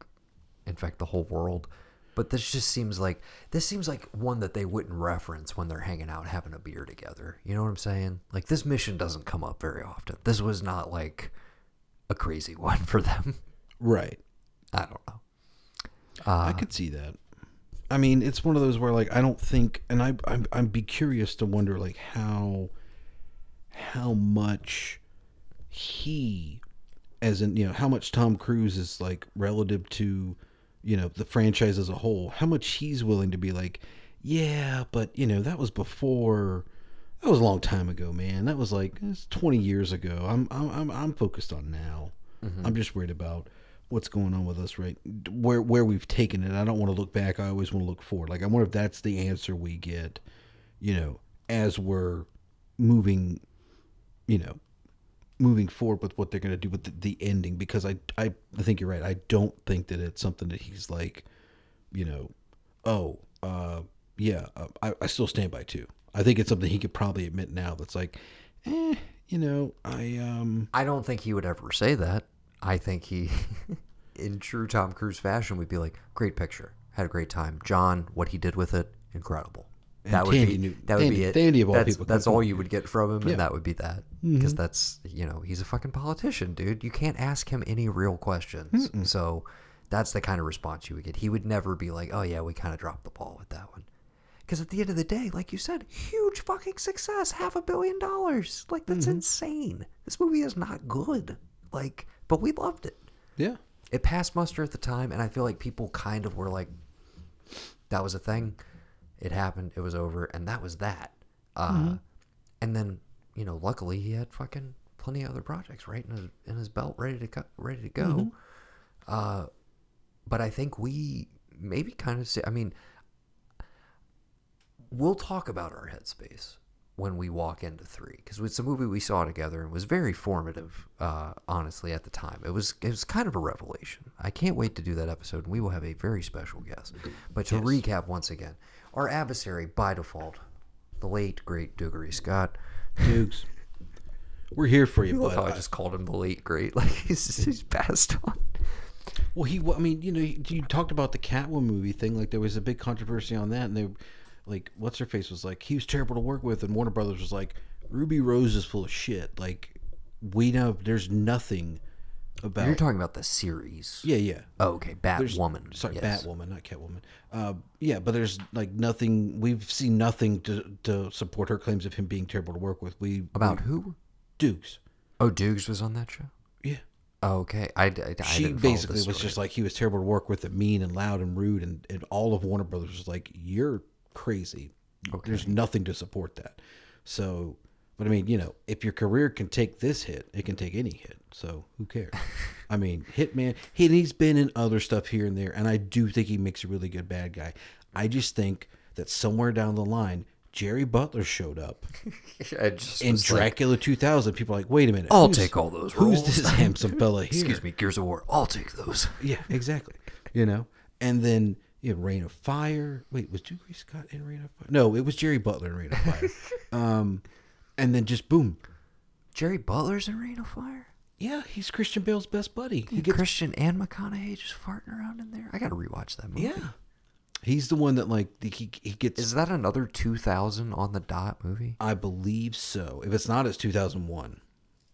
infect the whole world, but this just seems like this seems like one that they wouldn't reference when they're hanging out having a beer together. You know what I'm saying? Like this mission doesn't come up very often. This was not like a crazy one for them. right. I don't know. I could see that. I mean, it's one of those where like I don't think, and I I'm I'd be curious to wonder like how how much he, as in you know, how much Tom Cruise is like relative to you know the franchise as a whole. How much he's willing to be like, yeah, but you know that was before. That was a long time ago, man. That was like it's 20 years ago. I'm I'm I'm, I'm focused on now. Mm-hmm. I'm just worried about what's going on with us right where where we've taken it. I don't want to look back. I always want to look forward. Like I wonder if that's the answer we get, you know, as we're moving, you know, moving forward with what they're going to do with the, the ending. Because I, I I think you're right. I don't think that it's something that he's like, you know, oh, uh, yeah, uh, I, I still stand by too. I think it's something he could probably admit now. That's like, eh, you know, I um. I don't think he would ever say that. I think he, in true Tom Cruise fashion, would be like, "Great picture, had a great time." John, what he did with it, incredible. That would Tandy be knew- that would Tandy- be it. Tandy of all that's people that's all you would get from him, Yeah. Mm-hmm. and that would be that. Because that's you know he's a fucking politician, dude. You can't ask him any real questions. So that's the kind of response you would get. He would never be like, "Oh yeah, we kind of dropped the ball with that one." Because at the end of the day, like you said, huge fucking success, half a billion dollars. Like that's Mm-hmm. insane. This movie is not good. Like, but we loved it. Yeah. It passed muster at the time, and I feel like people kind of were like, "That was a thing. It happened. It was over, and that was that." Uh, And then, you know, luckily he had fucking plenty of other projects right in his in his belt, ready to go, ready to go. Uh, but I think we maybe kind of say. I mean, we'll talk about our headspace when we walk into three because it's a movie we saw together and was very formative uh, honestly at the time it was it was kind of a revelation i can't wait to do that episode and we will have a very special guest but to recap once again our adversary by default the late great Dougray Scott. Dukes. We're here for you, bud. how I just called him the late great. Like he's, he's passed on. Well, he. I mean, you know, you you talked about the Catwoman movie thing. Like there was a big controversy on that, and they, like, what's her face was like, he was terrible to work with, and Warner Brothers was like, Ruby Rose is full of shit. Like, we know there's nothing about. You're talking about the series. yeah, yeah. Oh, okay. Batwoman. Sorry, yes. Batwoman, not Catwoman. Uh, yeah, but there's like nothing. We've seen nothing to to support her claims of him being terrible to work with. We About who? Dukes. Oh, Dukes was on that show. Yeah. Oh, okay. I, I, I she didn't follow basically was story. just like he was terrible to work with and mean and loud and rude and, and all of warner brothers was like you're crazy there's nothing to support that so but i mean you know if your career can take this hit it can take any hit so who cares i mean hitman he, he's been in other stuff here and there and i do think he makes a really good bad guy i just think that somewhere down the line jerry butler showed up I just in was like, dracula 2000 people are like wait a minute I'll take all those who's this handsome fella here Excuse me, Gears of War. I'll take those. yeah, exactly. You know, and then you know, Reign of Fire. Wait, was Dewey Scott in Reign of Fire? No, it was Jerry Butler in Reign of Fire. um, and then just boom. Jerry Butler's in Reign of Fire. Yeah, he's Christian Bale's best buddy. He gets, Christian and McConaughey just farting around in there. I gotta rewatch that movie. yeah, he's the one that like he he gets. Is that another 2000 on the dot movie? I believe so. If it's not, it's two thousand one.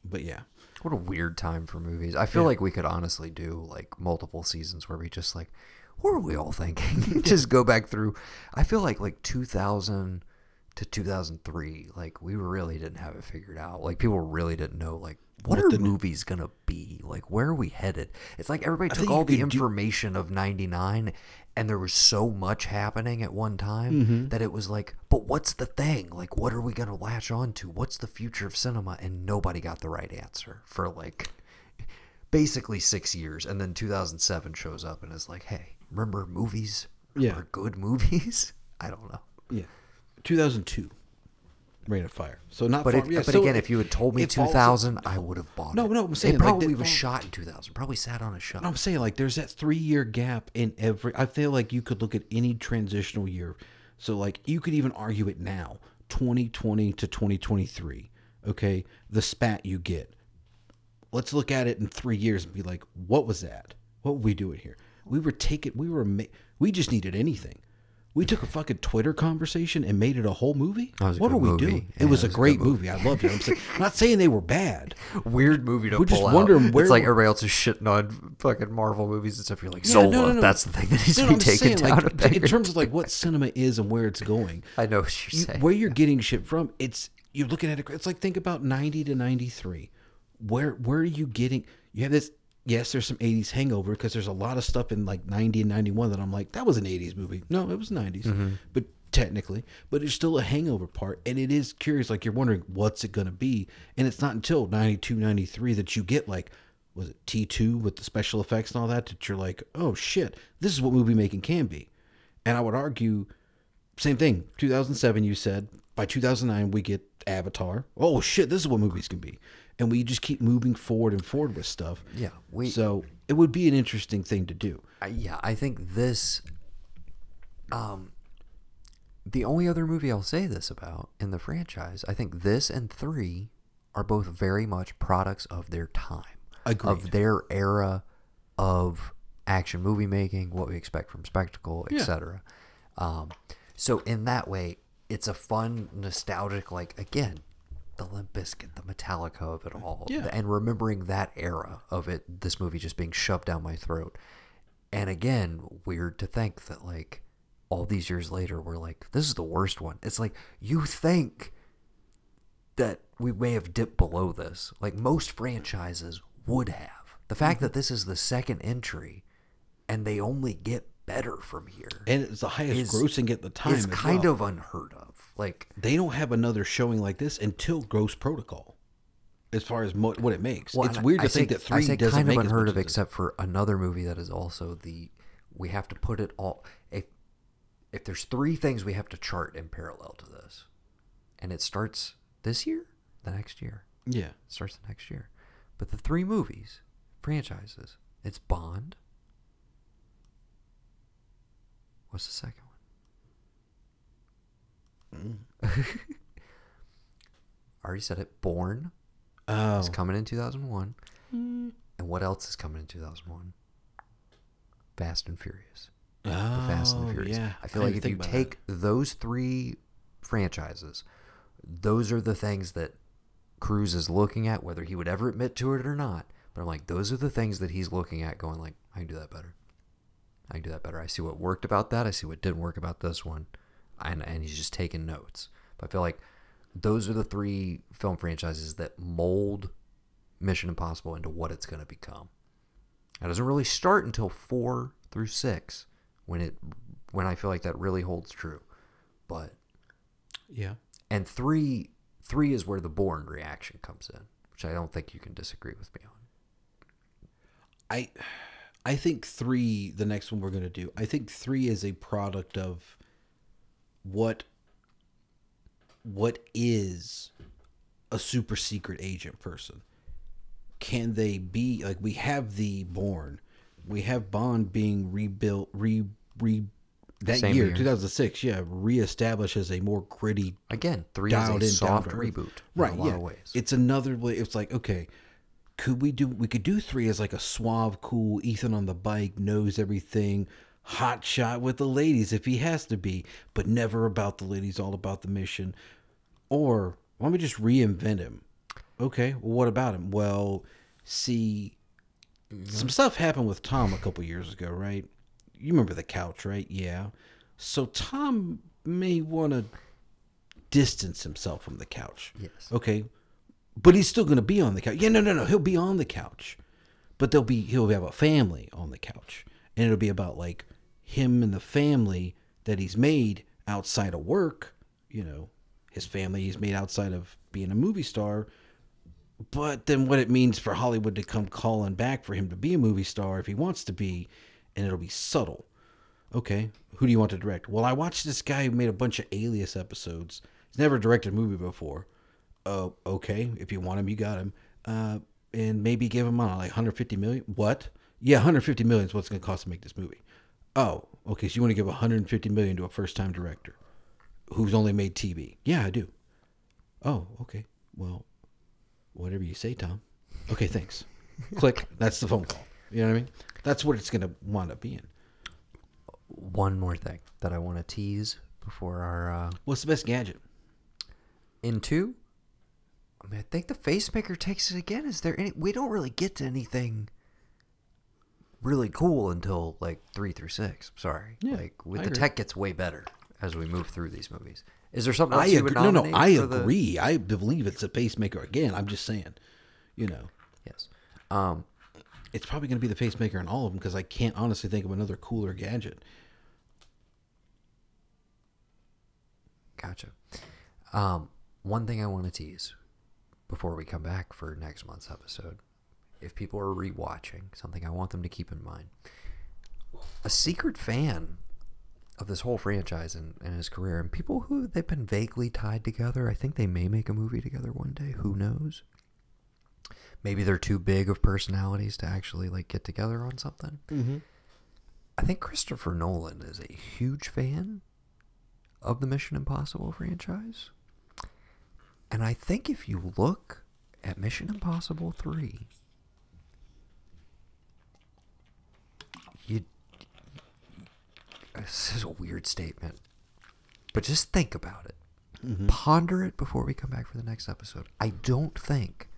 But yeah, What a weird time for movies. I feel like we could honestly do like multiple seasons where we just like, what were we all thinking? just go back through. I feel like like 2000 to 2003, like we really didn't have it figured out. Like people really didn't know like what, are movies gonna be? Like where are we headed? It's like everybody took all the could do- information of 99 and there was so much happening at one time Mm-hmm. that it was like, but what's the thing? Like what are we gonna latch on to? What's the future of cinema? And nobody got the right answer for like basically six years, and then 2007 shows up and is like, "Hey, remember movies? Remember Yeah. good movies." I don't know, Yeah, 2002, Reign of Fire. So not but far. if, yeah, but so again, if you had told me it falls- 2000, I would have bought No, it. no, no, I'm saying, it like, probably they was shot in 2000. Probably sat on a shelf. No, I'm saying like there's that three year gap in every. I feel like you could look at any transitional year. So like you could even argue it now, 2020 to 2023. Okay, the spat you get. Let's look at it in three years and be like, what was that? What were we doing here? We were taking. We were. Ma- we just needed anything. We took a fucking Twitter conversation and made it a whole movie. What are we movie. doing? Yeah, it was a great movie. I loved it. I'm, saying, I'm not saying they were bad. Weird movie to We're pull just out. wondering where it's like everybody else is shitting on fucking Marvel movies and stuff. You're like Yeah, Zola. no, no, no. That's the thing that needs to be I'm taken saying, down. like, in terms of like what cinema is and where it's going. I know what you're you- saying. where you're getting shit from it's you're looking at it it's like think about 90 to 93 where where are you getting you have this yes there's some 80s hangover because there's a lot of stuff in like 90 and 91 that i'm like that was an 80s movie no it was 90s Mm-hmm. but technically but it's still a hangover part and it is curious like you're wondering what's it going to be and it's not until 92 93 that you get like was it t2 with the special effects and all that that you're like oh shit this is what movie making can be and i would argue same thing. 2007, you said. By 2009, we get Avatar. Oh shit, this is what movies can be, and we just keep moving forward and forward with stuff. Yeah, we- So it would be an interesting thing to do. I- yeah, I think this. Um, the only other movie I'll say this about in the franchise, I think this and three are both very much products of their time, Agreed. of their era of action movie making, what we expect from spectacle, Yeah. etc. Um, so in that way, it's a fun, nostalgic, like again, the Limp Bizkit, the Metallica of it all, Yeah. and remembering that era of it, this movie just being shoved down my throat. And again, weird to think that like all these years later, we're like, this is the worst one. It's like you think that we may have dipped below this, like most franchises would have. The fact mm-hmm. that this is the second entry, and they only get better from here, And it's the highest is- grossing at the time. is as kind well. of unheard of. Like They don't have another showing like this until Ghost Protocol, as far as mo- what it makes. Well, it's weird I to think say- that three I say doesn't kind of unheard of, except for another movie that is also the. We have to put it all. If if there's three things we have to chart in parallel to this, and it starts this year, the next year, Yeah. it starts the next year, but the three movies, franchises, it's Bond. What's the second one? I already said it. Bourne. Oh. It's coming in 2001. Mm. And what else is coming in 2001? Fast and Furious. The Fast and the Oh, Furious. yeah. I feel I like if you about take those three franchises, those are the things that Cruise is looking at, whether he would ever admit to it or not. But I'm like, those are the things that he's looking at, going like, I can do that better. I can do that better. I see what worked about that. I see what didn't work about this one, and and he's just taking notes. But I feel like those are the three film franchises that mold Mission Impossible into what it's going to become. It doesn't really start until four through six, when it when I feel like that really holds true. But Yeah. and three three is where the Bourne reaction comes in, which I don't think you can disagree with me on. I I think three, the next one we're gonna do, I think three is a product of what what is a super secret agent person. Can they be like we have the Bourne, we have Bond being rebuilt, re re that Same year, year. 2006, yeah, reestablished as a more gritty Again, three dialed is in soft reboot, right? In a lot yeah, of ways. it's another way. It's like okay, could we do? We could do three as like a suave, cool Ethan on the bike, knows everything, hot shot with the ladies if he has to be, but never about the ladies, all about the mission. Or why don't we just reinvent him? Okay, well, what about him? Well, see, mm-hmm. some stuff happened with Tom a couple years ago, right? You remember the couch, right? Yeah. So Tom may want to distance himself from the couch. Yes. Okay. But he's still going to be on the couch. Yeah, no, no, no. He'll be on the couch. But there'll be he'll have a family on the couch. And it'll be about like him and the family that he's made outside of work, you know, his family he's made outside of being a movie star but then what it means for Hollywood to come calling back for him to be a movie star if he wants to be, and it'll be subtle. Okay, who do you want to direct? Well, I watched this guy who made a bunch of Alias episodes. He's never directed a movie before. Uh, okay, if you want him, you got him. Uh, and maybe give him on like 150 million. What? Yeah, 150 million is what's going to cost to make this movie. Oh, okay. So you want to give 150 million to a first-time director who's only made TV? Yeah, I do. Oh, okay. Well, whatever you say, Tom. Okay, thanks. Click. That's the phone call. You know what I mean? That's what it's going to wind up being. One more thing that I want to tease before our uh, What's the best gadget? in two. I mean, I think the facemaker takes it again. Is there any? We don't really get to anything really cool until like three through six. Sorry, Yeah, like with I the agree. tech gets way better as we move through these movies. Is there something else I agree. No, no, I for the- agree. I believe it's a pacemaker again. I'm just saying, you know, Yes. Um, it's probably going to be the pacemaker in all of them because I can't honestly think of another cooler gadget. Gotcha. Um, one thing I want to tease before we come back for next month's episode, if people are rewatching, something I want them to keep in mind. A secret fan of this whole franchise and, and his career, and people who they've been vaguely tied together. I think they may make a movie together one day. Who knows? Maybe they're too big of personalities to actually like get together on something. Mm-hmm. I think Christopher Nolan is a huge fan of the Mission Impossible franchise. And I think if you look at Mission Impossible 3, you. This is a weird statement. But just think about it. Mm-hmm. Ponder it before we come back for the next episode. I don't think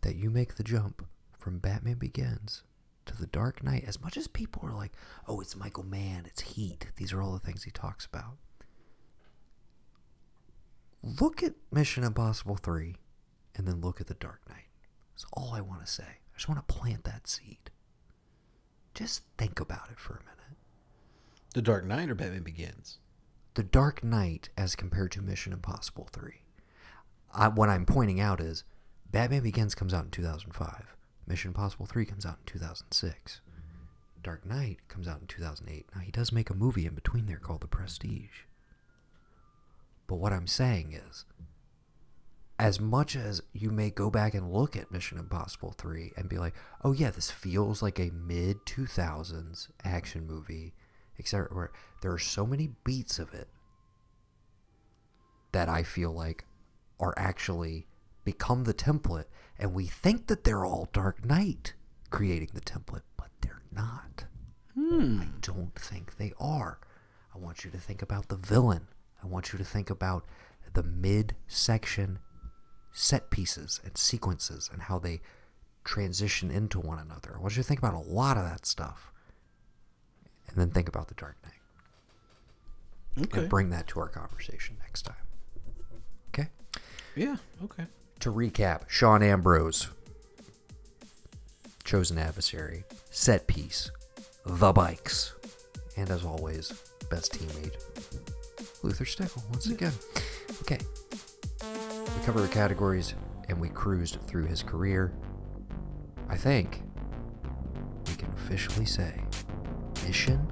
that you make the jump from Batman Begins to The Dark Knight, as much as people are like, oh, it's Michael Mann, it's Heat, these are all the things he talks about. Look at Mission Impossible 3 and then look at The Dark Knight. That's all I want to say. I just want to plant that seed. Just think about it for a minute. The Dark Knight or Batman Begins? The Dark Knight as compared to Mission Impossible 3. I, what I'm pointing out is Batman Begins comes out in 2005. Mission Impossible 3 comes out in 2006. Dark Knight comes out in 2008. Now, he does make a movie in between there called The Prestige. But what I'm saying is, as much as you may go back and look at Mission Impossible 3 and be like, oh yeah, this feels like a mid 2000s action movie, etc., where there are so many beats of it that I feel like are actually become the template, and we think that they're all Dark Knight creating the template, but they're not. Hmm. I don't think they are. I want you to think about the villain. I want you to think about the mid section set pieces and sequences and how they transition into one another. I want you to think about a lot of that stuff. And then think about the Dark Knight. Okay. And bring that to our conversation next time. Okay? Yeah. Okay. To recap, Sean Ambrose, chosen adversary, set piece, the bikes, and as always, best teammate, Luther Stickell once again. Okay, we covered the categories and we cruised through his career. I think we can officially say mission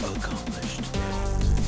Accomplished.